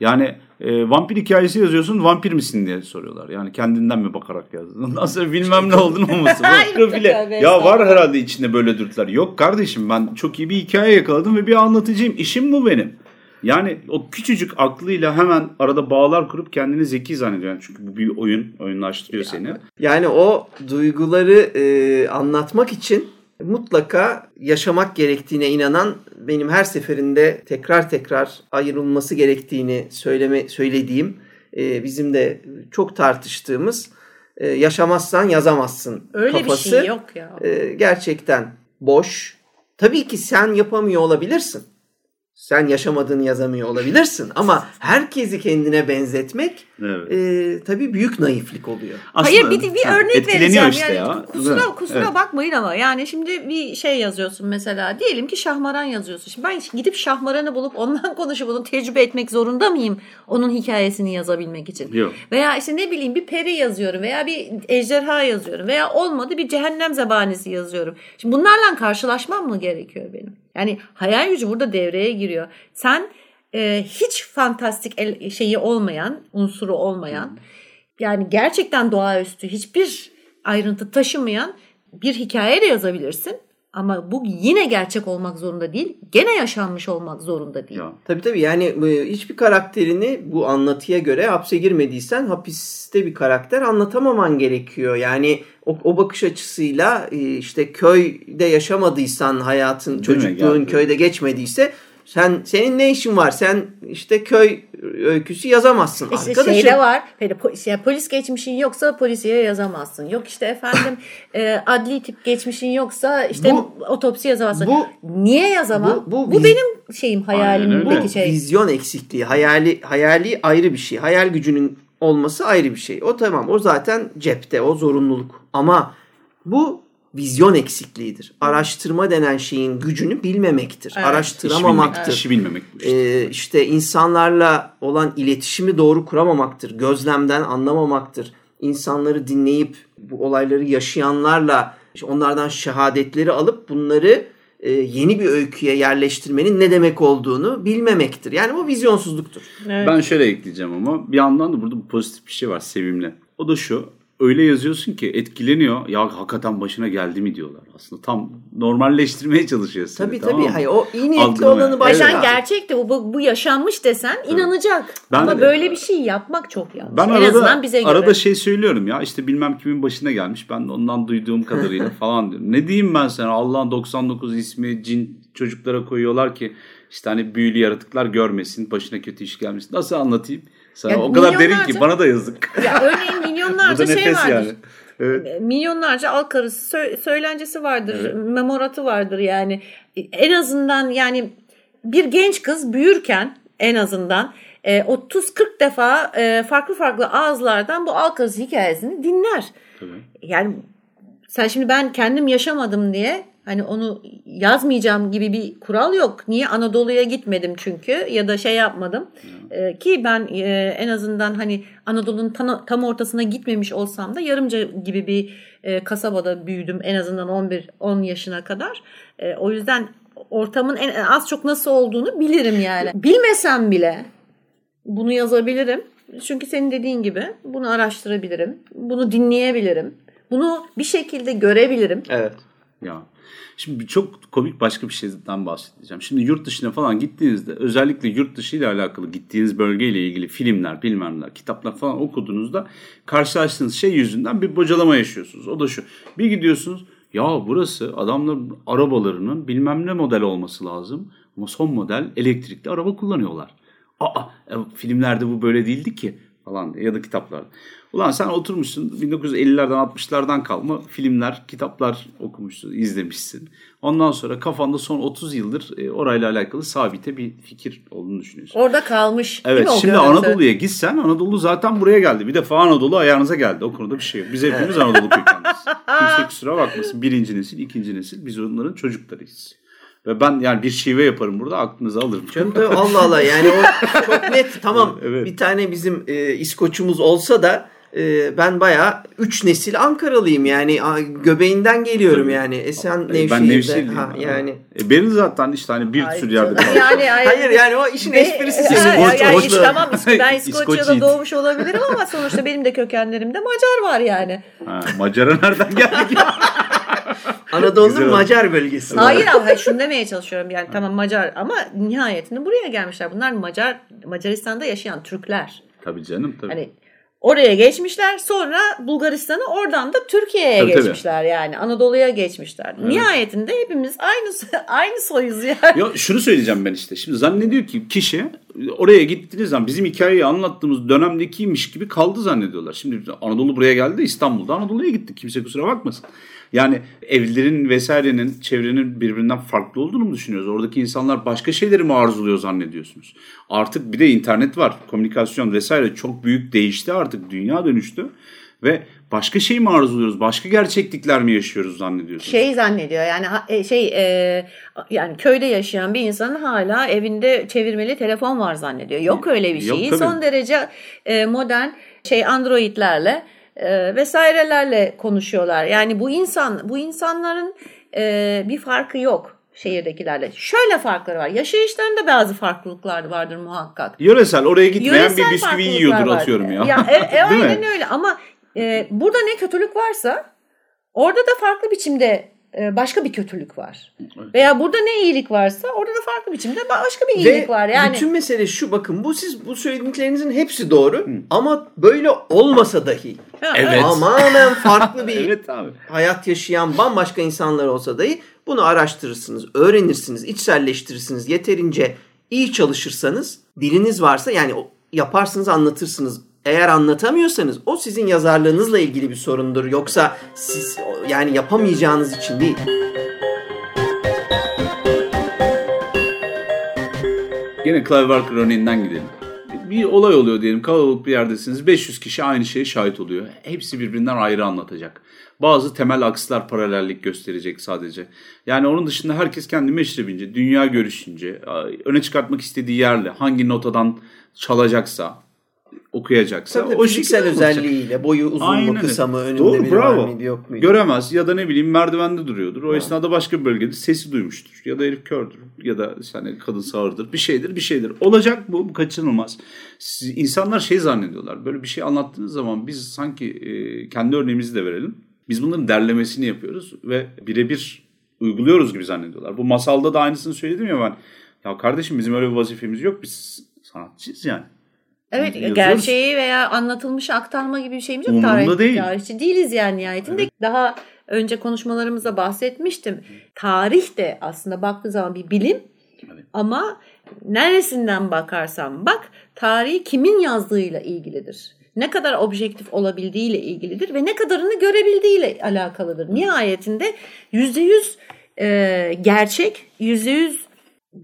Yani e, vampir hikayesi yazıyorsun vampir misin diye soruyorlar. Yani kendinden mi bakarak yazdın? Ondan sonra bilmem ne oldun olmasın. (laughs) Nekrofili. Tövbe ya var herhalde içinde böyle dürtüler. Yok kardeşim ben çok iyi bir hikaye yakaladım ve bir anlatıcıyım. İşim bu benim. Yani o küçücük aklıyla hemen arada bağlar kurup kendini zeki zannediyor. Yani çünkü bu bir oyun, oyunlaştırıyor seni. Yani o duyguları e, anlatmak için mutlaka yaşamak gerektiğine inanan benim her seferinde tekrar tekrar ayrılması gerektiğini söyleme söylediğim e, bizim de çok tartıştığımız e, yaşamazsan yazamazsın Öyle kafası. bir şey yok ya. e, gerçekten boş. Tabii ki sen yapamıyor olabilirsin. Sen yaşamadığını yazamıyor olabilirsin ama herkesi kendine benzetmek Evet. e, tabii büyük naiflik oluyor. Hayır bir, bir ha, örnek vereceğim. işte yani ya. kusura kusura Evet. bakmayın ama yani şimdi bir şey yazıyorsun mesela. Diyelim ki şahmaran yazıyorsun. Şimdi ben gidip şahmaranı bulup ondan (laughs) konuşup onu tecrübe etmek zorunda mıyım? Onun hikayesini yazabilmek için. Yok. Veya işte ne bileyim bir peri yazıyorum veya bir ejderha yazıyorum veya olmadı bir cehennem zebanisi yazıyorum. Şimdi bunlarla karşılaşmam mı gerekiyor benim? Yani hayal gücü burada devreye giriyor. Sen e, hiç fantastik el, şeyi olmayan, unsuru olmayan, yani gerçekten doğaüstü hiçbir ayrıntı taşımayan bir hikaye de yazabilirsin. Ama bu yine gerçek olmak zorunda değil. Gene yaşanmış olmak zorunda değil. Ya. Tabii tabii yani e, hiçbir karakterini bu anlatıya göre hapse girmediysen hapiste bir karakter anlatamaman gerekiyor. Yani o, o bakış açısıyla e, işte köyde yaşamadıysan hayatın Değil mi? çocukluğun Yani- köyde geçmediyse sen senin ne işin var? Sen işte köy öyküsü yazamazsın İşte arkadaşım. şeyde var. Şey, polis geçmişin yoksa polisiye yazamazsın. Yok işte efendim (laughs) e, adli tip geçmişin yoksa işte Bu- otopsi yazamazsın. bu- Niye yazamam? bu- Bu, bu benim şeyim hayalimdeki şey. Vizyon eksikliği, hayali hayali ayrı bir şey. Hayal gücünün olması ayrı bir şey. O tamam. O zaten cepte, o zorunluluk. Ama bu vizyon eksikliğidir. Araştırma denen şeyin gücünü bilmemektir. Evet. Araştıramamaktır. İşi bilmemek bu işte. Ee, işte insanlarla olan iletişimi doğru kuramamaktır. Gözlemden anlamamaktır. İnsanları dinleyip bu olayları yaşayanlarla işte onlardan şehadetleri alıp bunları e, yeni bir öyküye yerleştirmenin ne demek olduğunu bilmemektir. Yani bu vizyonsuzluktur. Evet. Ben şöyle ekleyeceğim ama bir yandan da burada pozitif bir şey var sevimli. O da şu. Öyle yazıyorsun ki etkileniyor. Ya hakikaten başına geldi mi diyorlar. Aslında tam normalleştirmeye çalışıyor seni. Tabii tamam tabii. Hayır, o iyi niyetli Algılamaya. olanı Ve başka. sen gerçekte bu, bu, yaşanmış desen inanacak. Ben Ama de- böyle bir şey yapmak çok yanlış. Ben en arada, azından bize göre. arada şey söylüyorum ya işte bilmem kimin başına gelmiş ben de ondan duyduğum kadarıyla (laughs) falan diyorum. Ne diyeyim ben sana Allah'ın 99 ismi cin çocuklara koyuyorlar ki işte hani büyülü yaratıklar görmesin başına kötü iş gelmesin. Nasıl anlatayım? Sana Ya o kadar derin ki bana da yazık. Ya örneğin milyonlarca (laughs) şey vardır. yani. Evet. milyonlarca al karısı sö- söylencesi vardır, memoratı vardır yani. En azından yani bir genç kız büyürken en azından e, 30-40 defa e, farklı farklı ağızlardan bu al karısı hikayesini dinler. Tabii. Yani sen şimdi ben kendim yaşamadım diye hani onu yazmayacağım gibi bir kural yok. Niye Anadolu'ya gitmedim çünkü ya da şey yapmadım. Ee, ki ben e, en azından hani Anadolu'nun tam, tam ortasına gitmemiş olsam da yarımca gibi bir e, kasabada büyüdüm en azından 11 10 yaşına kadar. E, o yüzden ortamın en az çok nasıl olduğunu bilirim yani. (laughs) Bilmesem bile bunu yazabilirim. Çünkü senin dediğin gibi bunu araştırabilirim. Bunu dinleyebilirim. Bunu bir şekilde görebilirim. Evet. Ya. Şimdi çok komik başka bir şeyden bahsedeceğim. Şimdi yurt dışına falan gittiğinizde özellikle yurt dışı ile alakalı gittiğiniz bölgeyle ilgili filmler, bilmemler, kitaplar falan okuduğunuzda karşılaştığınız şey yüzünden bir bocalama yaşıyorsunuz. O da şu. Bir gidiyorsunuz ya burası adamların arabalarının bilmem ne model olması lazım. Ama son model elektrikli araba kullanıyorlar. Aa e, filmlerde bu böyle değildi ki falan diye ya da kitaplarda. Ulan sen oturmuşsun 1950'lerden 60'lardan kalma filmler, kitaplar okumuşsun, izlemişsin. Ondan sonra kafanda son 30 yıldır e, orayla alakalı sabite bir fikir olduğunu düşünüyorsun. Orada kalmış. Evet şimdi? Anadolu'ya gitsen Anadolu zaten buraya geldi. Bir defa Anadolu ayağınıza geldi. O konuda bir şey yok. Biz hepimiz Anadolu kökenliyiz. (laughs) Kimse kusura bakmasın. Birinci nesil, ikinci nesil biz onların çocuklarıyız. Ve ben yani bir şive yaparım burada aklınıza alırım. Canım tabii Allah Allah yani o çok net tamam Evet. bir tane bizim e, İskoç'umuz olsa da e, ben bayağı 3 nesil Ankaralıyım yani a, göbeğinden geliyorum Tabii. yani Esen E, Nevşehir'de. ben Nevşehirliyim. Ha, yani. E, benim zaten işte hani bir Ay sürü yerde canım, (laughs) yani, ay- Hayır yani o işin Ve- esprisi ya- Hoş- yani işte tamam ben İskoçya'da doğmuş olabilirim ama sonuçta benim de kökenlerimde Macar var yani. Ha, Macara nereden geldik? (laughs) Anadolu'nun. Macar bölgesi. Hayır ama şunu demeye çalışıyorum yani tamam Macar ama nihayetinde buraya gelmişler. Bunlar Macar Macaristan'da yaşayan Türkler. Tabii canım tabii. Hani oraya geçmişler sonra Bulgaristan'ı oradan da Türkiye'ye Tabii, tabii. geçmişler yani Anadolu'ya geçmişler. Nihayetinde hepimiz aynı (laughs) aynı soyuz yani. Ya şunu söyleyeceğim ben işte. Şimdi zannediyor ki kişi oraya gittiğiniz zaman bizim hikayeyi anlattığımız dönemdekiymiş gibi kaldı zannediyorlar. Şimdi Anadolu buraya geldi İstanbul'da Anadolu'ya gitti. Kimse kusura bakmasın. Yani evlerin vesairenin çevrenin birbirinden farklı olduğunu mu düşünüyoruz? Oradaki insanlar başka şeyleri mi arzuluyor zannediyorsunuz? Artık bir de internet var. Komünikasyon vesaire çok büyük değişti artık. Dünya dönüştü. Ve başka şey mi arzuluyoruz? Başka gerçeklikler mi yaşıyoruz zannediyorsunuz? Şey zannediyor yani e, şey e, yani köyde yaşayan bir insanın hala evinde çevirmeli telefon var zannediyor. Yok öyle bir şey. Son derece e, modern şey Android'lerle e, vesairelerle konuşuyorlar. Yani bu insan bu insanların e, bir farkı yok şehirdekilerle. Şöyle farkları var. Yaşayışlarında bazı farklılıklar vardır muhakkak. Yöresel oraya gitmeyen Yöresel bir bisküvi yiyordur var. atıyorum ya. ya e, e, (laughs) aynen öyle ama e, burada ne kötülük varsa orada da farklı biçimde e, başka bir kötülük var. Veya burada ne iyilik varsa orada da farklı biçimde başka bir iyilik Ve var. Yani bütün mesele şu bakın bu siz bu söylediklerinizin hepsi doğru ama böyle olmasa dahi Evet. tamamen farklı (laughs) bir Evet abi. hayat yaşayan bambaşka insanlar olsa dahi bunu araştırırsınız, öğrenirsiniz, içselleştirirsiniz. Yeterince iyi çalışırsanız, diliniz varsa yani yaparsınız, anlatırsınız. Eğer anlatamıyorsanız o sizin yazarlığınızla ilgili bir sorundur. Yoksa siz yani yapamayacağınız için değil. Gene Clive Barker örneğinden gidelim. Bir olay oluyor diyelim kalabalık bir yerdesiniz 500 kişi aynı şeye şahit oluyor. Hepsi birbirinden ayrı anlatacak. Bazı temel akslar paralellik gösterecek sadece. Yani onun dışında herkes kendi meşrebince, dünya görüşünce, öne çıkartmak istediği yerle hangi notadan çalacaksa, okuyacaksa Tabii o fiziksel özelliğiyle boyu uzun Aynen mu kısa mı önünde Doğru, biri bravo. var mıydı yok muydu? Göremez ya da ne bileyim merdivende duruyordur. O esnada başka bir bölgede sesi duymuştur. Ya da herif kördür. Ya da hani kadın sağırdır. Bir şeydir bir şeydir. Olacak bu, bu kaçınılmaz. Siz, insanlar şey zannediyorlar. Böyle bir şey anlattığınız zaman biz sanki e, kendi örneğimizi de verelim. Biz bunların derlemesini yapıyoruz ve birebir uyguluyoruz gibi zannediyorlar. Bu masalda da aynısını söyledim ya ben. Ya kardeşim bizim öyle bir vazifemiz yok. Biz sanatçıyız yani. Evet Yazıyoruz. gerçeği veya anlatılmışı aktarma gibi bir şeyimiz yok. Umurumda Tarih, değil. Tarihçi değiliz yani nihayetinde. Daha önce konuşmalarımızda bahsetmiştim. Tarih de aslında baktığı zaman bir bilim Evet. ama neresinden bakarsan bak tarihi kimin yazdığıyla ilgilidir. Ne kadar objektif olabildiğiyle ilgilidir ve ne kadarını görebildiğiyle alakalıdır. Nihayetinde yüzde yüz e, gerçek, yüzde yüz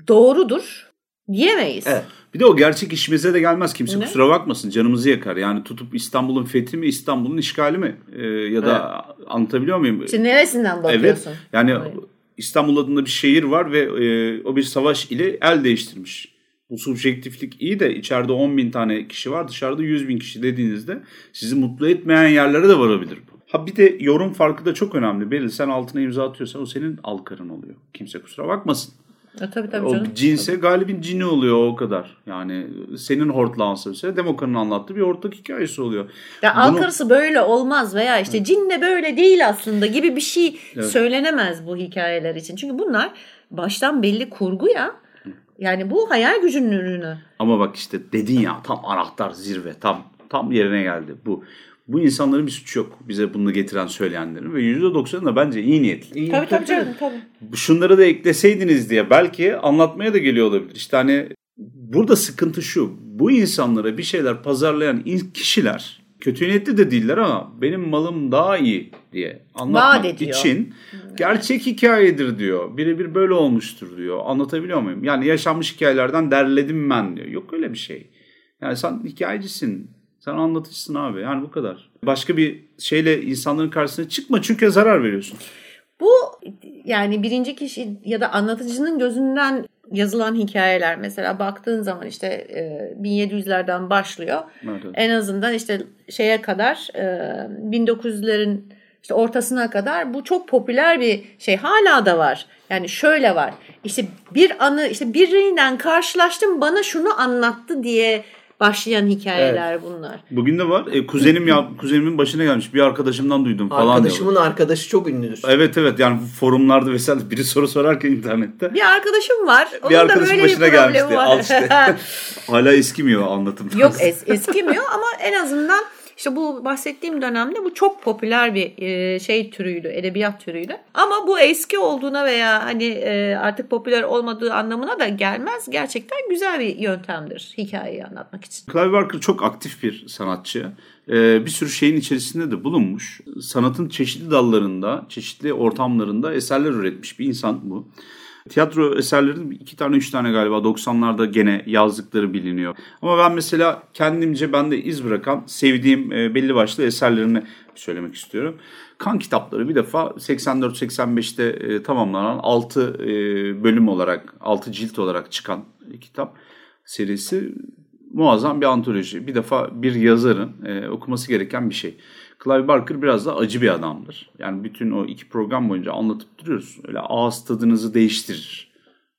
doğrudur diyemeyiz. Evet. Bir de o gerçek işimize de gelmez. Kimse Ne? kusura bakmasın. Canımızı yakar. Yani tutup İstanbul'un fethi mi, İstanbul'un işgali mi? Ee, ya da anlatabiliyor muyum? İşte neresinden bakıyorsun? Evet. Yani Evet. İstanbul adında bir şehir var ve e, o bir savaş ile el değiştirmiş. Bu subjektiflik iyi de içeride 10 bin tane kişi var dışarıda 100 bin kişi dediğinizde sizi mutlu etmeyen yerlere de varabilir bu. Ha bir de yorum farkı da çok önemli. Belli sen altına imza atıyorsan o senin alkarın oluyor. Kimse kusura bakmasın. E, tabii tabii O canım. cinse galibin cini oluyor o kadar. Yani senin hortlağınsa mesela Demokra'nın anlattığı bir hortlak hikayesi oluyor. Ya Bunu- Ankara'sı böyle olmaz veya işte cin de böyle değil aslında gibi bir şey söylenemez bu hikayeler için. Çünkü bunlar baştan belli kurgu ya. Yani bu hayal gücünün ürünü. Ama bak işte dedin ya tam anahtar zirve tam tam yerine geldi bu. Bu insanların bir suçu yok bize bunu getiren söyleyenlerin ve %90'ı da bence iyi niyetli. İyi, Tabii tabii canım tabii. Şunları da ekleseydiniz diye belki anlatmaya da geliyor olabilir. İşte hani burada sıkıntı şu bu insanlara bir şeyler pazarlayan in- kişiler kötü niyetli de değiller ama benim malım daha iyi diye anlatmak için gerçek hikayedir diyor. Birebir böyle olmuştur diyor. Anlatabiliyor muyum? Yani yaşanmış hikayelerden derledim ben diyor. Yok öyle bir şey. Yani sen hikayecisin. Sen anlatıcısın abi. Yani bu kadar. Başka bir şeyle insanların karşısına çıkma çünkü zarar veriyorsun. Bu yani birinci kişi ya da anlatıcının gözünden yazılan hikayeler mesela baktığın zaman işte e, 1700'lerden başlıyor. Evet, evet. En azından işte şeye kadar e, 1900'lerin işte ortasına kadar bu çok popüler bir şey hala da var. Yani şöyle var. İşte bir anı işte birinden karşılaştım bana şunu anlattı diye başlayan hikayeler bunlar. Bugün de var. E, kuzenim ya kuzenimin başına gelmiş. Bir arkadaşımdan duydum falan Arkadaşımın diyorlar. arkadaşı çok ünlüdür. Evet evet yani forumlarda vesaire (laughs) biri soru sorarken internette Bir arkadaşım var. Onun bir da arkadaşım böyle başına bir gelmişti. var. Al işte. (laughs) Hala eskimiyor anlatım. Yok es, eskimiyor ama en azından işte bu bahsettiğim dönemde bu çok popüler bir e, şey türüydü, edebiyat türüydü. Ama bu eski olduğuna veya hani e, artık popüler olmadığı anlamına da gelmez. Gerçekten güzel bir yöntemdir hikayeyi anlatmak için. Clive Barker çok aktif bir sanatçı. Ee, bir sürü şeyin içerisinde de bulunmuş. Sanatın çeşitli dallarında, çeşitli ortamlarında eserler üretmiş bir insan bu. Tiyatro eserlerinin iki tane üç tane galiba 90'larda gene yazdıkları biliniyor. Ama ben mesela kendimce bende iz bırakan sevdiğim e, belli başlı eserlerini söylemek istiyorum. Kan kitapları bir defa 84-85'te e, tamamlanan 6 bölüm olarak 6 cilt olarak çıkan kitap serisi muazzam bir antoloji. Bir defa bir yazarın e, okuması gereken bir şey. Clive Barker biraz da acı bir adamdır. Yani bütün o iki program boyunca anlatıp duruyoruz. Öyle ağız tadınızı değiştirir.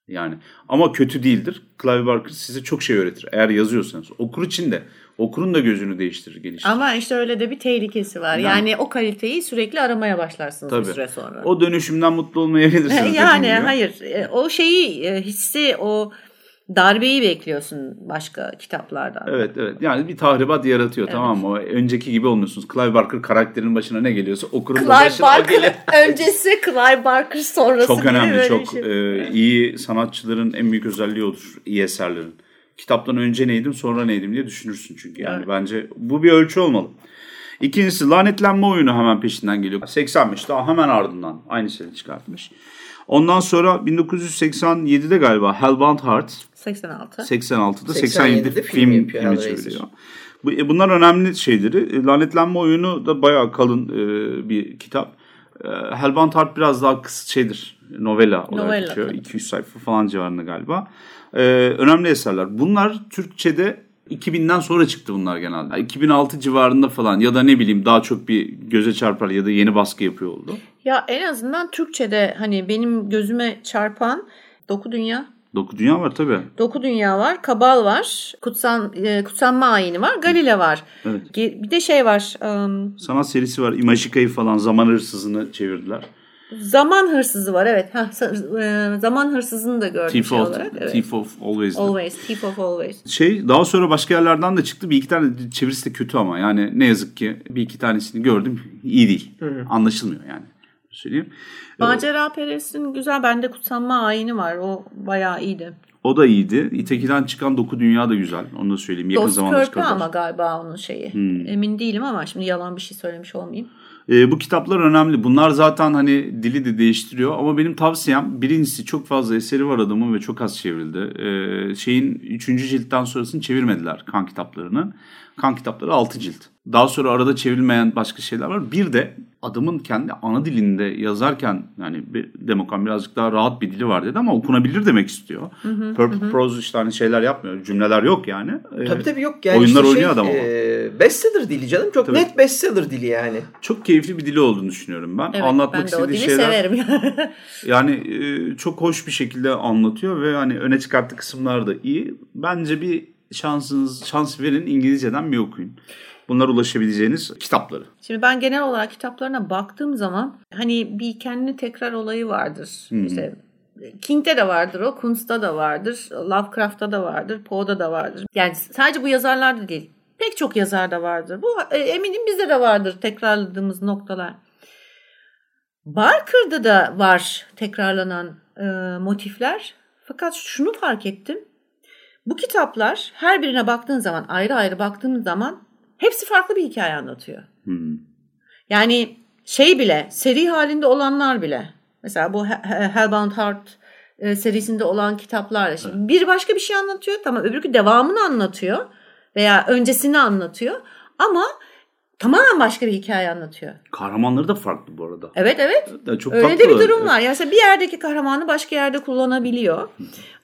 Yani ama kötü değildir. Clive Barker size çok şey öğretir. Eğer yazıyorsanız. Okur için de. Okurun da gözünü değiştirir, geliştirir. Ama işte öyle de bir tehlikesi var. Yani, o kaliteyi sürekli aramaya başlarsınız bir Tabii. süre sonra. O dönüşümden mutlu olmayabilirsiniz. (laughs) yani hayır E, o şeyi e, hissi o darbeyi bekliyorsun başka kitaplardan. Evet evet yani bir tahribat yaratıyor tamam mı? Önceki gibi olmuyorsunuz. Clive Barker karakterinin başına ne geliyorsa okurun Clive başına. Barker (laughs) öncesi Clive Barker sonrası Çok önemli. Çok şey. e, iyi sanatçıların en büyük özelliği odur. iyi eserlerin. Kitaptan önce neydim sonra neydim diye düşünürsün çünkü. Yani Evet. bence bu bir ölçü olmalı. İkincisi lanetlenme oyunu hemen peşinden geliyor. 85 daha hemen ardından aynı sene çıkartmış. Ondan sonra 1987'de galiba Hellbound Heart 86. 86'da 87'de 87'de film film, yapıyor filmi çeviriyor. Bu, e, bunlar önemli şeyleri. E, Lanetlenme oyunu da bayağı kalın e, bir kitap. E, Hellbound Heart biraz daha kısa şeydir. Novela olarak Novella, geçiyor. tabii. 200 sayfa falan civarında galiba. E, önemli eserler. Bunlar Türkçe'de 2000'den sonra çıktı bunlar genelde. 2006 civarında falan ya da ne bileyim daha çok bir göze çarpar ya da yeni baskı yapıyor oldu. Ya en azından Türkçe'de hani benim gözüme çarpan Doku Dünya. Doku Dünya var tabii. Doku Dünya var, Kabal var, Kutsan, e, Kutsanma Ayini var, Galile var. Evet. Bir de şey var, ım, Sanat serisi var. Imajika'yı falan zaman hırsızını çevirdiler. Zaman Hırsızı var evet. Heh, e, zaman Hırsızı'nı da gördüm Thief şey of, olarak. Evet. Thief of Always'di. Always, Thief of Always. Şey daha sonra başka yerlerden de çıktı. Bir iki tane çevirisi de kötü ama yani ne yazık ki bir iki tanesini gördüm. iyi değil. Anlaşılmıyor yani. Söyleyeyim. Macera Perest'in güzel bende Kutsanma Ayini var. O bayağı iyiydi. O da iyiydi. İteki'den çıkan Doku Dünya da güzel. Onu da söyleyeyim. Yakın Dost zamanda çıkardılar. ama galiba onun şeyi. Hmm. Emin değilim ama şimdi yalan bir şey söylemiş olmayayım. Ee, bu kitaplar önemli. Bunlar zaten hani dili de değiştiriyor. Ama benim tavsiyem birincisi çok fazla eseri var adamın ve çok az çevrildi. Ee, şeyin 3. ciltten sonrasını çevirmediler kan kitaplarını. Kan kitapları 6 cilt. Daha sonra arada çevrilmeyen başka şeyler var. Bir de adamın kendi ana dilinde yazarken yani bir, Demokan birazcık daha rahat bir dili var dedi ama okunabilir demek istiyor. Purple prose işte hani şeyler yapmıyor. Cümleler yok yani. Ee, Tabii tabii yok yani Oyunlar işte oynuyor şey, adam ama. e, bestseller dili canım. Çok Tabii. net bestseller dili yani. Çok keyifli bir dili olduğunu düşünüyorum ben. Evet Anlatmak ben de o istediği dili şeyler severim. (laughs) Yani e, çok hoş bir şekilde anlatıyor ve hani öne çıkarttığı kısımlar da iyi. Bence bir şansınız şans verin İngilizceden bir okuyun. Bunlar ulaşabileceğiniz kitapları. Şimdi ben genel olarak kitaplarına baktığım zaman hani bir kendini tekrar olayı vardır. İşte King'de de vardır o, Kunst'ta da vardır, Lovecraft'ta da vardır, Poe'da da vardır. Yani sadece bu yazarlarda değil. Pek çok yazarda vardır. Bu e, eminim bizde de vardır tekrarladığımız noktalar. Barker'da da var tekrarlanan e, motifler. Fakat şunu fark ettim. Bu kitaplar her birine baktığın zaman ayrı ayrı baktığın zaman hepsi farklı bir hikaye anlatıyor. Hmm. Yani şey bile seri halinde olanlar bile mesela bu He- He- Hellbound Heart e, serisinde olan kitaplar şimdi bir başka bir şey anlatıyor tamam öbürkü devamını anlatıyor veya öncesini anlatıyor ama tamamen başka bir hikaye anlatıyor. Kahramanları da farklı bu arada. Evet evet Da çok öyle de bir durum var. Yani bir yerdeki kahramanı başka yerde kullanabiliyor.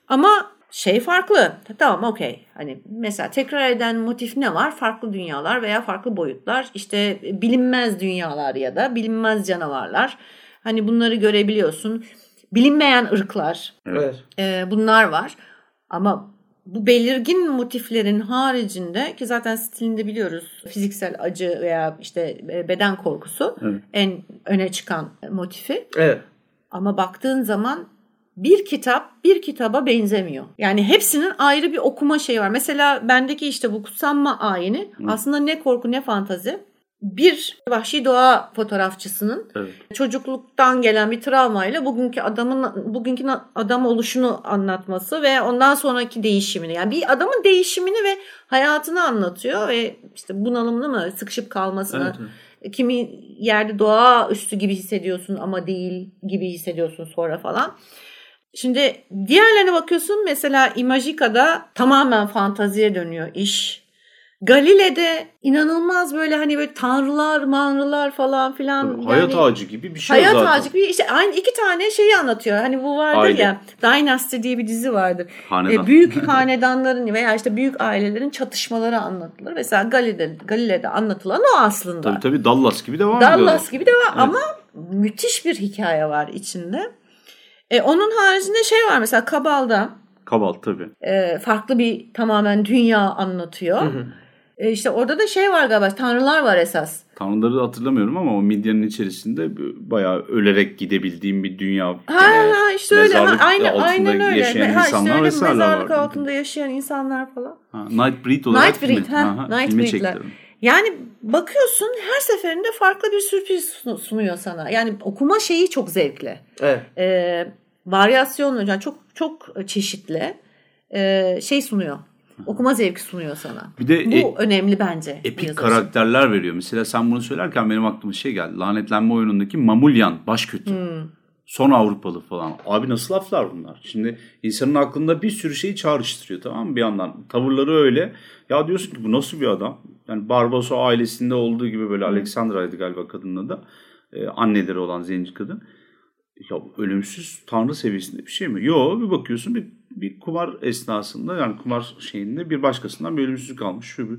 Ama şey farklı. Tamam okey. Hani mesela tekrar eden motif ne var? Farklı dünyalar veya farklı boyutlar. İşte bilinmez dünyalar ya da bilinmez canavarlar. Hani bunları görebiliyorsun. Bilinmeyen ırklar. Evet. Evet. e, bunlar var. Ama bu belirgin motiflerin haricinde ki zaten stilinde biliyoruz fiziksel acı veya işte e, beden korkusu Evet. en öne çıkan motifi. Evet. Ama baktığın zaman bir kitap bir kitaba benzemiyor. Yani hepsinin ayrı bir okuma şeyi var. Mesela bendeki işte bu kutsanma ayini aslında ne korku ne fantazi. Bir vahşi doğa fotoğrafçısının Evet. çocukluktan gelen bir travmayla bugünkü adamın bugünkü adam oluşunu anlatması ve ondan sonraki değişimini. Yani bir adamın değişimini ve hayatını anlatıyor ve işte bunalımlı mı sıkışıp kalmasını. Evet, Kimi yerde doğa üstü gibi hissediyorsun ama değil gibi hissediyorsun sonra falan. Şimdi diğerlerine bakıyorsun mesela Imagica'da tamamen fantaziye dönüyor iş. Galile'de inanılmaz böyle hani böyle tanrılar, manrılar falan filan. Tabii, hayat yani- ağacı gibi bir şey Hayat zaten. ağacı gibi işte aynı iki tane şeyi anlatıyor. Hani bu vardır Aile. ya Dynasty diye bir dizi vardır. Hanedan. E, büyük (laughs) hanedanların veya işte büyük ailelerin çatışmaları anlatılır. Mesela Galile'de, Galile'de anlatılan o aslında. Tabii tabii Dallas gibi devam ediyor. Dallas gibi de var ama müthiş bir hikaye var içinde. E, onun haricinde şey var mesela Kabal'da Kabal tabii. e, farklı bir tamamen dünya anlatıyor. E, işte orada da şey var galiba tanrılar var esas. Tanrıları hatırlamıyorum ama o midyanın içerisinde bayağı ölerek gidebildiğim bir dünya. Ha, ha işte öyle. Ha, aynı, altında aynen öyle. yaşayan ha, işte insanlar öyle vesaireler mezarlık var. altında yaşayan insanlar falan. Ha, Nightbreed olarak Nightbreed, filmi. ha, filmi Nightbreed'ler. Yani bakıyorsun her seferinde farklı bir sürpriz sun- sunuyor sana. Yani okuma şeyi çok zevkli. Evet. e, varyasyonlu yani çok çok çeşitli e, şey sunuyor. Okuma zevki sunuyor sana. Bir de Bu e- önemli bence. epik için. karakterler veriyor. Mesela sen bunu söylerken benim aklıma şey geldi. Lanetlenme oyunundaki Mamulyan baş kötü. Hmm. Son Avrupalı falan. Abi nasıl laflar bunlar? Şimdi insanın aklında bir sürü şeyi çağrıştırıyor tamam mı bir yandan. Tavırları öyle. Ya diyorsun ki bu nasıl bir adam? Yani Barbarossa ailesinde olduğu gibi böyle Alexandra'ydı galiba kadının adı. Ee, anneleri olan zenci kadın. Ya ölümsüz tanrı seviyesinde bir şey mi? Yo bir bakıyorsun bir, bir kumar esnasında yani kumar şeyinde bir başkasından bir ölümsüzlük almış. Şu bir,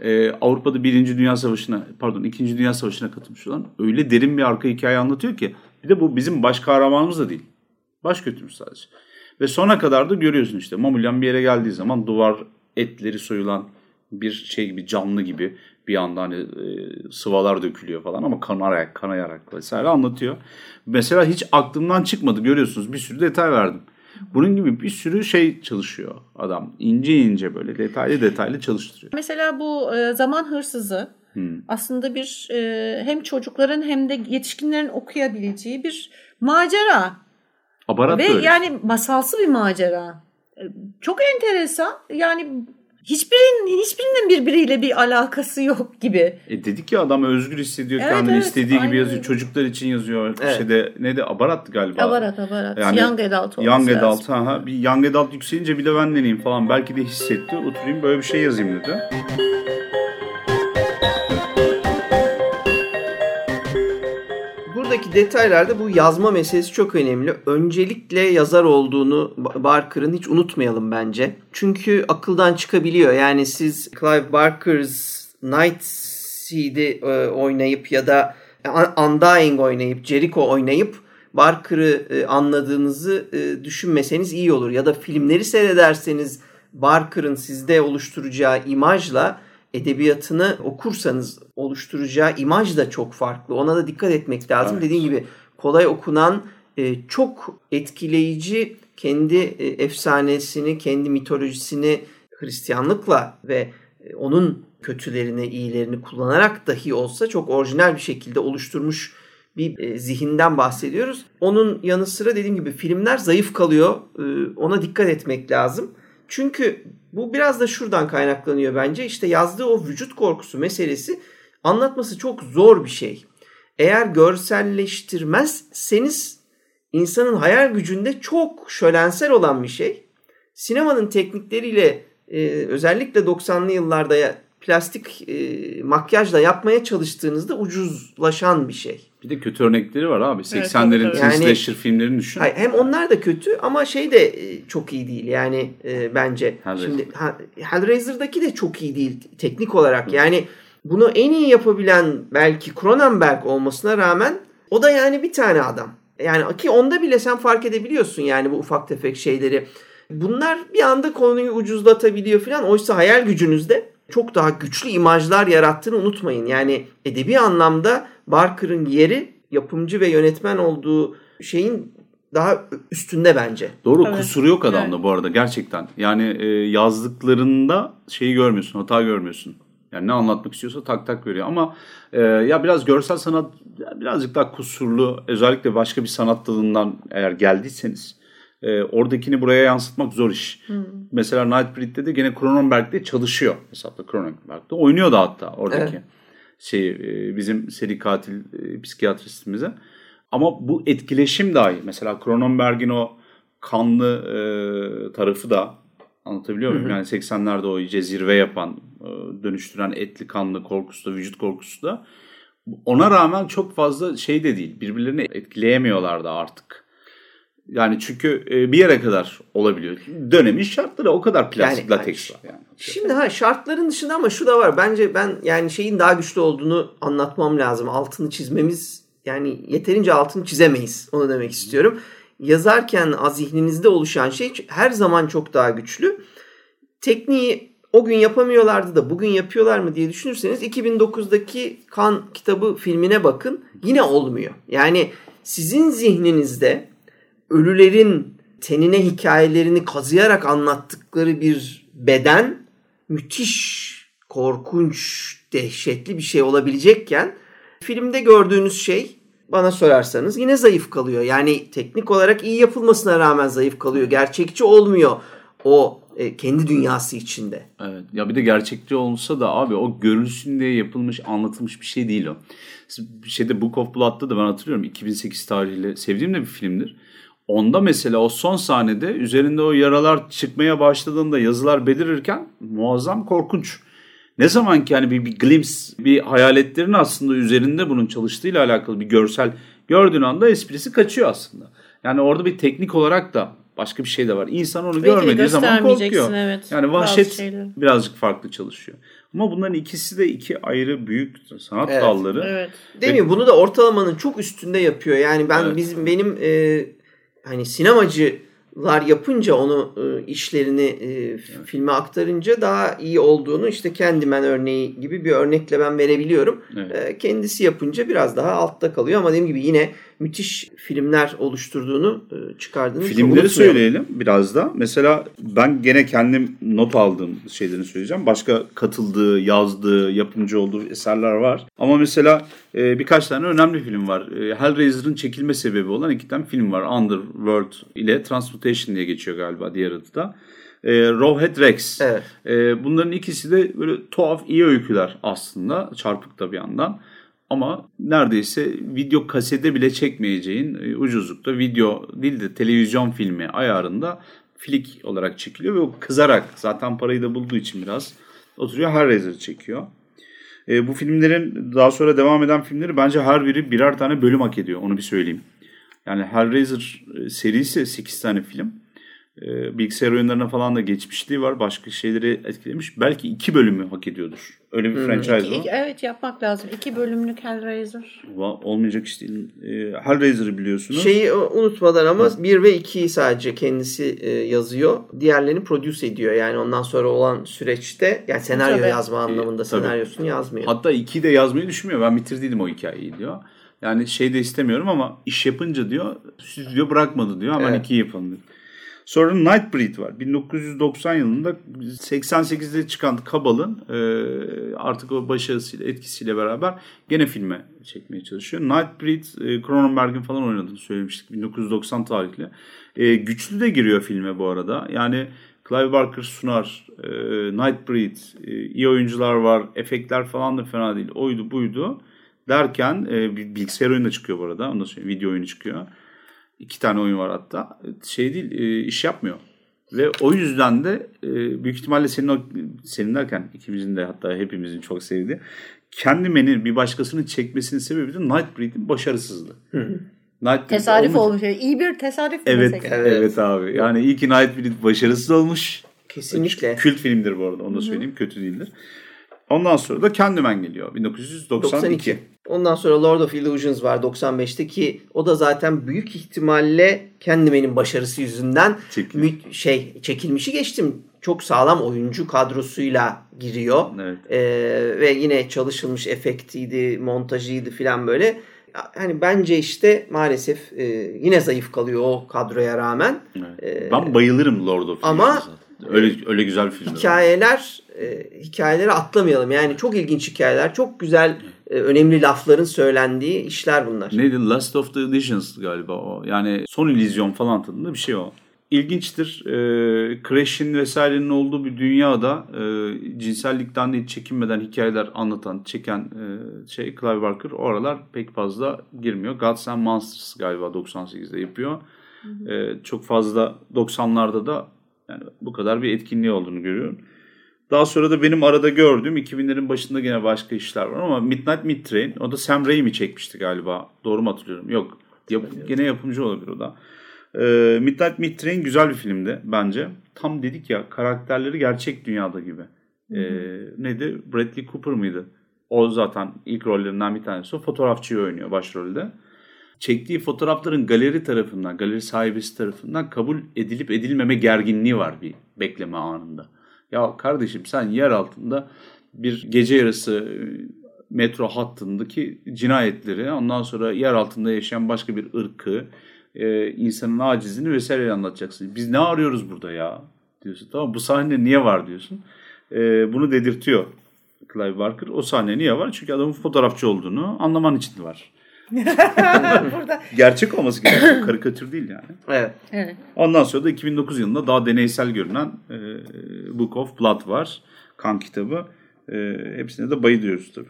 e, Avrupa'da Birinci Dünya Savaşı'na pardon İkinci Dünya Savaşı'na katılmış olan öyle derin bir arka hikaye anlatıyor ki bir de bu bizim baş kahramanımız da değil. Baş kötümüz sadece. Ve sona kadar da görüyorsun işte Mamulyan bir yere geldiği zaman duvar etleri soyulan bir şey gibi canlı gibi bir anda hani e, sıvalar dökülüyor falan ama kanarak kanayarak vesaire anlatıyor. Mesela hiç aklımdan çıkmadı görüyorsunuz bir sürü detay verdim. Bunun gibi bir sürü şey çalışıyor adam. ince ince böyle detaylı detaylı çalıştırıyor. Mesela bu e, zaman hırsızı Hmm. aslında bir e, hem çocukların hem de yetişkinlerin okuyabileceği bir macera. Abarat Ve yani masalsı bir macera. Çok enteresan. Yani hiçbirinin hiçbirinin birbiriyle bir alakası yok gibi. E dedik ya adam özgür hissediyor Evet, kendini evet, istediği gibi aynen yazıyor. öyle. Çocuklar için yazıyor. Evet. Şeyde ne de abarat galiba. Abarat abarat. Yani young adult olması Young lazım. adult ha, ha. Bir young adult yükselince bir de ben deneyeyim falan. Belki de hissetti. Oturayım böyle bir şey yazayım dedi. Buradaki detaylarda bu yazma meselesi çok önemli. Öncelikle yazar olduğunu Barker'ın hiç unutmayalım bence. Çünkü akıldan çıkabiliyor. Yani siz Clive Barker's Night Seed'i e, oynayıp ya da Undying oynayıp Jericho oynayıp Barker'ı e, anladığınızı e, düşünmeseniz iyi olur. Ya da filmleri seyrederseniz Barker'ın sizde oluşturacağı imajla edebiyatını okursanız oluşturacağı imaj da çok farklı. Ona da dikkat etmek lazım. Evet. Dediğim gibi kolay okunan, e, çok etkileyici kendi e, efsanesini, kendi mitolojisini Hristiyanlıkla ve e, onun kötülerini, iyilerini kullanarak dahi olsa çok orijinal bir şekilde oluşturmuş bir zihinden bahsediyoruz. Onun yanı sıra dediğim gibi filmler zayıf kalıyor. Ona dikkat etmek lazım. Çünkü bu biraz da şuradan kaynaklanıyor bence. İşte yazdığı o vücut korkusu meselesi anlatması çok zor bir şey. Eğer görselleştirmezseniz insanın hayal gücünde çok şölensel olan bir şey. Sinemanın teknikleriyle e, özellikle 90'lı yıllarda plastik e, makyajla yapmaya çalıştığınızda ucuzlaşan bir şey. Bir de kötü örnekleri var abi. Evet, 80'lerin tabii, teen tabii. Yani- slasher filmlerini düşün. Hayır, hem onlar da kötü ama şey de e, çok iyi değil yani e, bence. Hellraiser. Şimdi Hellraiser'daki de çok iyi değil teknik olarak. Yani bunu en iyi yapabilen belki Cronenberg olmasına rağmen o da yani bir tane adam. Yani ki onda bile sen fark edebiliyorsun yani bu ufak tefek şeyleri. Bunlar bir anda konuyu ucuzlatabiliyor falan. Oysa hayal gücünüzde çok daha güçlü imajlar yarattığını unutmayın. Yani edebi anlamda Barker'ın yeri yapımcı ve yönetmen olduğu şeyin daha üstünde bence. Doğru Evet. kusuru yok adamda Evet. bu arada gerçekten. Yani e, yazdıklarında şeyi görmüyorsun, hata görmüyorsun. Yani ne anlatmak istiyorsa tak tak veriyor. Ama e, ya biraz görsel sanat birazcık daha kusurlu. Özellikle başka bir sanat dalından eğer geldiyseniz e, oradakini buraya yansıtmak zor iş. Mesela Nightbreed'de de gene Cronenberg'de çalışıyor. Hesapta Cronenberg'de oynuyor da hatta oradaki Evet. Şey e, bizim seri katil e, psikiyatristimize. Ama bu etkileşim dahi mesela Cronenberg'in o kanlı e, tarafı da anlatabiliyor muyum? Yani 80'lerde o iyice zirve yapan, e, dönüştüren etli kanlı korkusu da, vücut korkusu da ona rağmen çok fazla şey de değil. Birbirlerini etkileyemiyorlardı artık. Yani çünkü e, bir yere kadar olabiliyor. Dönemin şartları o kadar plastik Yani- lateks var yani. Şimdi ha şartların dışında ama şu da var. Bence ben yani şeyin daha güçlü olduğunu anlatmam lazım. Altını çizmemiz yani yeterince altını çizemeyiz. Onu demek istiyorum. Yazarken az zihninizde oluşan şey her zaman çok daha güçlü. Tekniği o gün yapamıyorlardı da bugün yapıyorlar mı diye düşünürseniz 2009'daki Kan kitabı filmine bakın. Yine olmuyor. Yani sizin zihninizde ölülerin tenine hikayelerini kazıyarak anlattıkları bir beden müthiş, korkunç, dehşetli bir şey olabilecekken filmde gördüğünüz şey bana sorarsanız yine zayıf kalıyor. Yani teknik olarak iyi yapılmasına rağmen zayıf kalıyor. Gerçekçi olmuyor o e, kendi dünyası içinde. Evet. Ya bir de gerçekçi olsa da abi o görülsün diye yapılmış, anlatılmış bir şey değil o. Şeyde Book of Blood'da da ben hatırlıyorum 2008 tarihli sevdiğim de bir filmdir. Onda mesela o son sahnede üzerinde o yaralar çıkmaya başladığında yazılar belirirken muazzam korkunç. Ne zaman ki hani bir, bir glimpse, bir hayaletlerin aslında üzerinde bunun çalıştığıyla alakalı bir görsel gördüğün anda esprisi kaçıyor aslında. Yani orada bir teknik olarak da başka bir şey de var. İnsan onu Belki görmediği zaman korkuyor. evet. Yani vahşet birazcık farklı çalışıyor. Ama bunların ikisi de iki ayrı büyük sanat Evet. dalları. Evet. Değil mi? Bunu da ortalamanın çok üstünde yapıyor. Yani ben Evet. bizim benim e, hani sinemacılar yapınca onu e, işlerini e, filme aktarınca daha iyi olduğunu işte Candyman örneği gibi bir örnekle ben verebiliyorum. Evet. E, kendisi yapınca biraz daha altta kalıyor ama dediğim gibi yine müthiş filmler oluşturduğunu e, çıkardığını Filmleri söyleyelim biraz da. Mesela ben gene kendim not aldığım şeylerini söyleyeceğim. Başka katıldığı, yazdığı, yapımcı olduğu eserler var. Ama mesela e, birkaç tane önemli film var. E, Hellraiser'ın çekilme sebebi olan iki tane film var. Underworld ile Transmutation diye geçiyor galiba diğer adı da. E, Rawhead Rex. Evet. E, bunların ikisi de böyle tuhaf iyi öyküler aslında. Çarpık da bir yandan. Ama neredeyse video kasete bile çekmeyeceğin e, ucuzlukta video değil de televizyon filmi ayarında flik olarak çekiliyor ve o kızarak zaten parayı da bulduğu için biraz oturuyor Hellraiser çekiyor. E, bu filmlerin daha sonra devam eden filmleri bence her biri birer tane bölüm hak ediyor onu bir söyleyeyim. Yani Hellraiser e, serisi 8 tane film. E, bilgisayar oyunlarına falan da geçmişliği var. Başka şeyleri etkilemiş. Belki iki bölümü hak ediyordur. Öyle bir franchise İki- o. iki- evet yapmak lazım. İki bölümlük Hellraiser. Va- Olmayacak iş değil. E, Hellraiser'ı biliyorsunuz. Şeyi e, unutmadan ama 1 ve 2'yi sadece kendisi e, yazıyor. Diğerlerini produce ediyor. Yani ondan sonra olan süreçte yani senaryo Tabii. yazma anlamında tabii. senaryosunu yazmıyor. Hatta 2'yi de yazmayı düşünmüyor. Ben bitirdiydim o hikayeyi diyor. Yani şey de istemiyorum ama iş yapınca diyor stüdyo bırakmadı diyor. Hemen Evet. 2'yi yapalım diyor. Sonra Nightbreed var. 1990 yılında 88'de çıkan Kabal'ın e, artık o başarısıyla etkisiyle beraber gene filme çekmeye çalışıyor. Nightbreed e, Cronenberg'in falan oynadığını söylemiştik 1990 tarihli. E, güçlü de giriyor filme bu arada. Yani Clive Barker sunar. Nightbreed iyi oyuncular var. Efektler falan da fena değil. Oydu buydu derken bilgisayar oyunu da çıkıyor bu arada. Ondan sonra video oyunu çıkıyor. İki tane oyun var hatta. Şey değil e, iş yapmıyor. Ve o yüzden de e, büyük ihtimalle senin o senin derken ikimizin de hatta hepimizin çok sevdiği Candyman'in bir başkasının çekmesinin sebebi de Nightbreed'in başarısızlığı. Nightbreed Tesadüf olmayınca- olmuş. İyi bir tesadüf Evet, desek? evet, abi. Yani iyi ki Nightbreed başarısız olmuş. Kesinlikle. Kült filmdir bu arada onu da söyleyeyim kötü değildir. Ondan sonra da Candyman geliyor 1992. Ondan sonra Lord of Illusions var 95'te ki o da zaten büyük ihtimalle Candyman'in başarısı yüzünden Çekilmiş. mü- şey çekilmişi geçtim. Çok sağlam oyuncu kadrosuyla giriyor. Evet. Ee, ve yine çalışılmış efektiydi, montajıydı filan böyle. Hani bence işte maalesef e, yine zayıf kalıyor o kadroya rağmen. Evet. Ee, ben bayılırım Lord of ama- Rings'e. Öyle öyle güzel bir film. Hikayeler e, hikayeleri atlamayalım. Yani çok ilginç hikayeler, çok güzel e, önemli lafların söylendiği işler bunlar. Neydi? Last of the Illusions galiba o. Yani son illüzyon falan tadında bir şey o. İlginçtir. E, Crash'in vesairenin olduğu bir dünyada e, cinsellikten değil çekinmeden hikayeler anlatan, çeken e, şey Clive Barker o aralar pek fazla girmiyor. Gods and Monsters galiba 98'de yapıyor. E, çok fazla 90'larda da yani bu kadar bir etkinliği olduğunu görüyorum. Daha sonra da benim arada gördüğüm 2000'lerin başında gene başka işler var ama Midnight Mid Train o da Sam Raimi çekmişti galiba. Doğru mu hatırlıyorum? Yok. Yap, gene yapımcı olabilir o da. Ee, Midnight Mid Train güzel bir filmdi bence. Tam dedik ya karakterleri gerçek dünyada gibi. Ee, neydi? Bradley Cooper mıydı? O zaten ilk rollerinden bir tanesi. O fotoğrafçıyı oynuyor başrolde. Çektiği fotoğrafların galeri tarafından, galeri sahibisi tarafından kabul edilip edilmeme gerginliği var bir bekleme anında. Ya kardeşim sen yer altında bir gece yarısı e, metro hattındaki cinayetleri ondan sonra yer altında yaşayan başka bir ırkı e, insanın acizini vesaire anlatacaksın. Biz ne arıyoruz burada ya diyorsun. Tamam bu sahne niye var diyorsun. E, bunu dedirtiyor Clive Barker. O sahne niye var? Çünkü adamın fotoğrafçı olduğunu anlaman için var. (laughs) Gerçek olması gerekiyor. Karikatür değil yani. Evet. Evet. Ondan sonra da 2009 yılında daha deneysel görünen e, Book of Blood var. Kan kitabı. E, hepsine de bayılıyoruz tabii.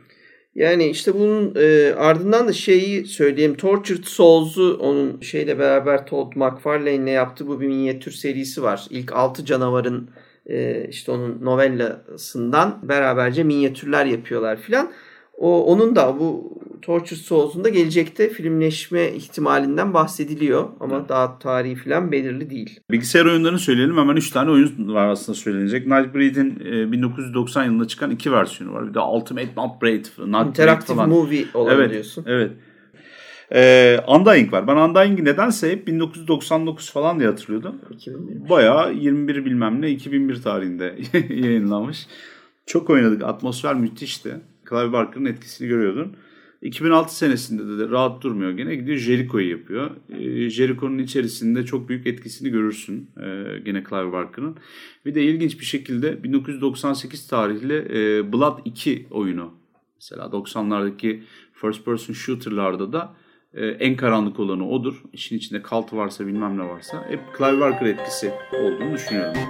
Yani işte bunun e, ardından da şeyi söyleyeyim. Tortured Souls'u onun şeyle beraber Todd McFarlane'le yaptığı bu bir minyatür serisi var. İlk 6 canavarın e, işte onun novellasından beraberce minyatürler yapıyorlar filan. O onun da bu Tortured Souls'un da gelecekte filmleşme ihtimalinden bahsediliyor ama daha tarihi filan belirli değil. Bilgisayar oyunlarını söyleyelim. Hemen 3 tane oyun var aslında söylenecek. Nightbreed'in e, 1990 yılında çıkan iki versiyonu var. Bir de Ultimate Nightbreed. Nightbreed Interactive falan. movie olan evet, diyorsun. Evet. Ee, Undying var. Ben Undying'i nedense hep 1999 falan diye hatırlıyordum. 2001. Bayağı 21 bilmem ne 2001 tarihinde (laughs) yayınlanmış. Çok oynadık. Atmosfer müthişti. Clive Barker'ın etkisini görüyordun. 2006 senesinde de rahat durmuyor gene. Gidiyor Jericho'yu yapıyor. Ee, Jericho'nun içerisinde çok büyük etkisini görürsün. Ee, gene Clive Barker'ın. Bir de ilginç bir şekilde 1998 tarihli e, Blood 2 oyunu. Mesela 90'lardaki first person shooter'larda da e, en karanlık olanı odur. İşin içinde kalt varsa bilmem ne varsa. Hep Clive Barker etkisi olduğunu düşünüyorum.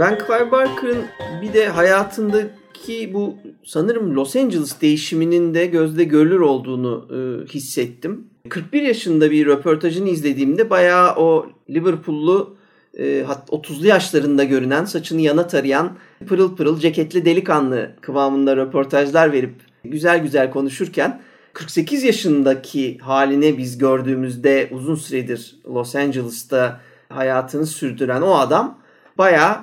Ben Clive Barker'ın bir de hayatındaki bu sanırım Los Angeles değişiminin de gözde görülür olduğunu e, hissettim. 41 yaşında bir röportajını izlediğimde bayağı o Liverpool'lu e, hat- 30'lu yaşlarında görünen saçını yana tarayan pırıl pırıl ceketli delikanlı kıvamında röportajlar verip güzel güzel konuşurken 48 yaşındaki haline biz gördüğümüzde uzun süredir Los Angeles'ta hayatını sürdüren o adam bayağı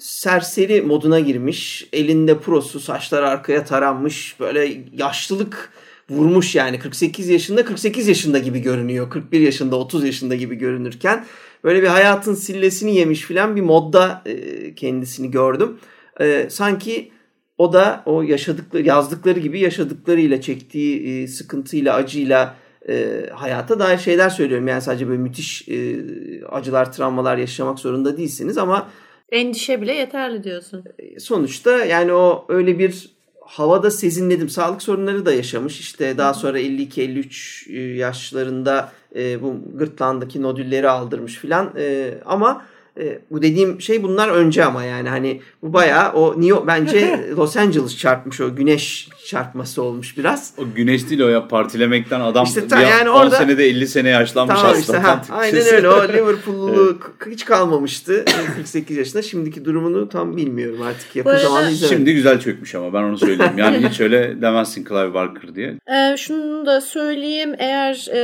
serseri moduna girmiş. Elinde prosu, saçlar arkaya taranmış. Böyle yaşlılık vurmuş yani. 48 yaşında 48 yaşında gibi görünüyor. 41 yaşında 30 yaşında gibi görünürken böyle bir hayatın sillesini yemiş filan bir modda e, kendisini gördüm. E, sanki o da o yaşadıkları yazdıkları gibi yaşadıklarıyla çektiği e, sıkıntıyla acıyla e, hayata dair şeyler söylüyorum. Yani sadece böyle müthiş e, acılar, travmalar yaşamak zorunda değilsiniz ama Endişe bile yeterli diyorsun. sonuçta yani o öyle bir havada sezinledim. Sağlık sorunları da yaşamış. İşte daha sonra 52-53 yaşlarında e, bu gırtlağındaki nodülleri aldırmış filan. E, ama e, bu dediğim şey bunlar önce ama yani hani bu bayağı o New York, bence (laughs) Los Angeles çarpmış o güneş çarpması olmuş biraz. O güneş değil o ya partilemekten adam İşte ta- bir yani 10 orada- senede 50 sene yaşlanmış Tamam aslında. işte ha, Tam (laughs) aynen öyle o Liverpool'luluk hiç kalmamıştı (laughs) 48 yaşında. Şimdiki durumunu tam bilmiyorum artık yakın arada- zamanda izlemedim. Şimdi güzel çökmüş ama ben onu söyleyeyim. Yani hiç öyle demezsin Clive Barker diye. Ee, şunu da söyleyeyim eğer e,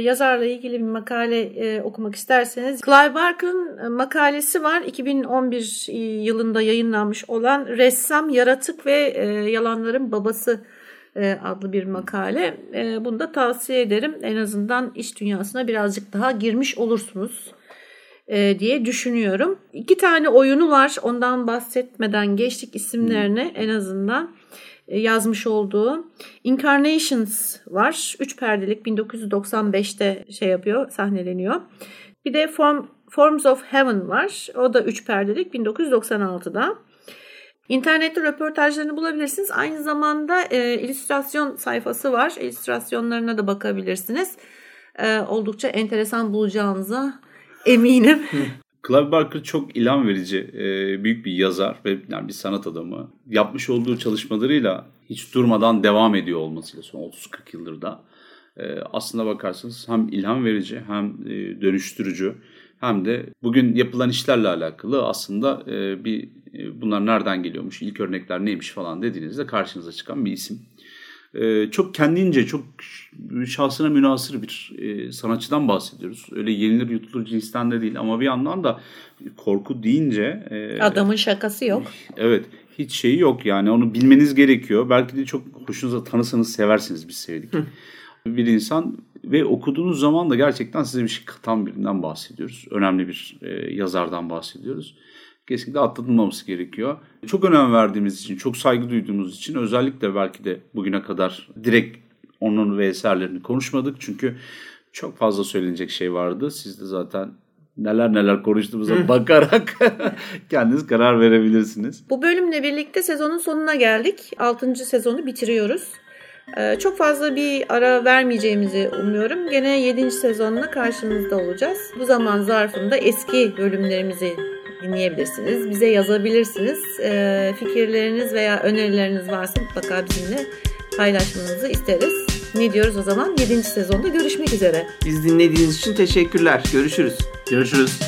yazarla ilgili bir makale e, okumak isterseniz Clive Barker'ın e, makalesi var. 2011 yılında yayınlanmış olan Ressam, Yaratık ve e, Yalanların Babası e, adlı bir makale. E, bunu da tavsiye ederim. En azından iş dünyasına birazcık daha girmiş olursunuz diye düşünüyorum. İki tane oyunu var. Ondan bahsetmeden geçtik isimlerine en azından yazmış olduğu Incarnations var. Üç perdelik 1995'te şey yapıyor, sahneleniyor. Bir de Form, Forms of Heaven var. O da üç perdelik 1996'da. İnternette röportajlarını bulabilirsiniz. Aynı zamanda e, illüstrasyon sayfası var. İllüstrasyonlarına da bakabilirsiniz. E, oldukça enteresan bulacağınıza eminim. (laughs) Clive Barker çok ilham verici e, büyük bir yazar ve yani bir sanat adamı. Yapmış olduğu çalışmalarıyla hiç durmadan devam ediyor olmasıyla son 30-40 yıldır da. E, aslında bakarsanız hem ilham verici hem e, dönüştürücü hem de bugün yapılan işlerle alakalı aslında e, bir e, bunlar nereden geliyormuş, ilk örnekler neymiş falan dediğinizde karşınıza çıkan bir isim. E, çok kendince, çok şahsına münasır bir e, sanatçıdan bahsediyoruz. Öyle yenilir yutulur cinsten de değil ama bir yandan da korku deyince... E, Adamın şakası yok. Evet, hiç şeyi yok yani onu bilmeniz gerekiyor. Belki de çok hoşunuza tanısanız seversiniz biz sevdik. bir insan ve okuduğunuz zaman da gerçekten size bir şey katan birinden bahsediyoruz. Önemli bir e, yazardan bahsediyoruz. Kesinlikle atlatılmaması gerekiyor. Çok önem verdiğimiz için, çok saygı duyduğumuz için özellikle belki de bugüne kadar direkt onun ve eserlerini konuşmadık. Çünkü çok fazla söylenecek şey vardı. Siz de zaten neler neler konuştuğumuza bakarak (laughs) kendiniz karar verebilirsiniz. Bu bölümle birlikte sezonun sonuna geldik. 6. sezonu bitiriyoruz. Ee, çok fazla bir ara vermeyeceğimizi umuyorum. Gene 7. sezonla karşınızda olacağız. Bu zaman zarfında eski bölümlerimizi dinleyebilirsiniz. Bize yazabilirsiniz. Ee, fikirleriniz veya önerileriniz varsa mutlaka bizimle paylaşmanızı isteriz. Ne diyoruz o zaman? 7. sezonda görüşmek üzere. Biz dinlediğiniz için teşekkürler. Görüşürüz. Görüşürüz.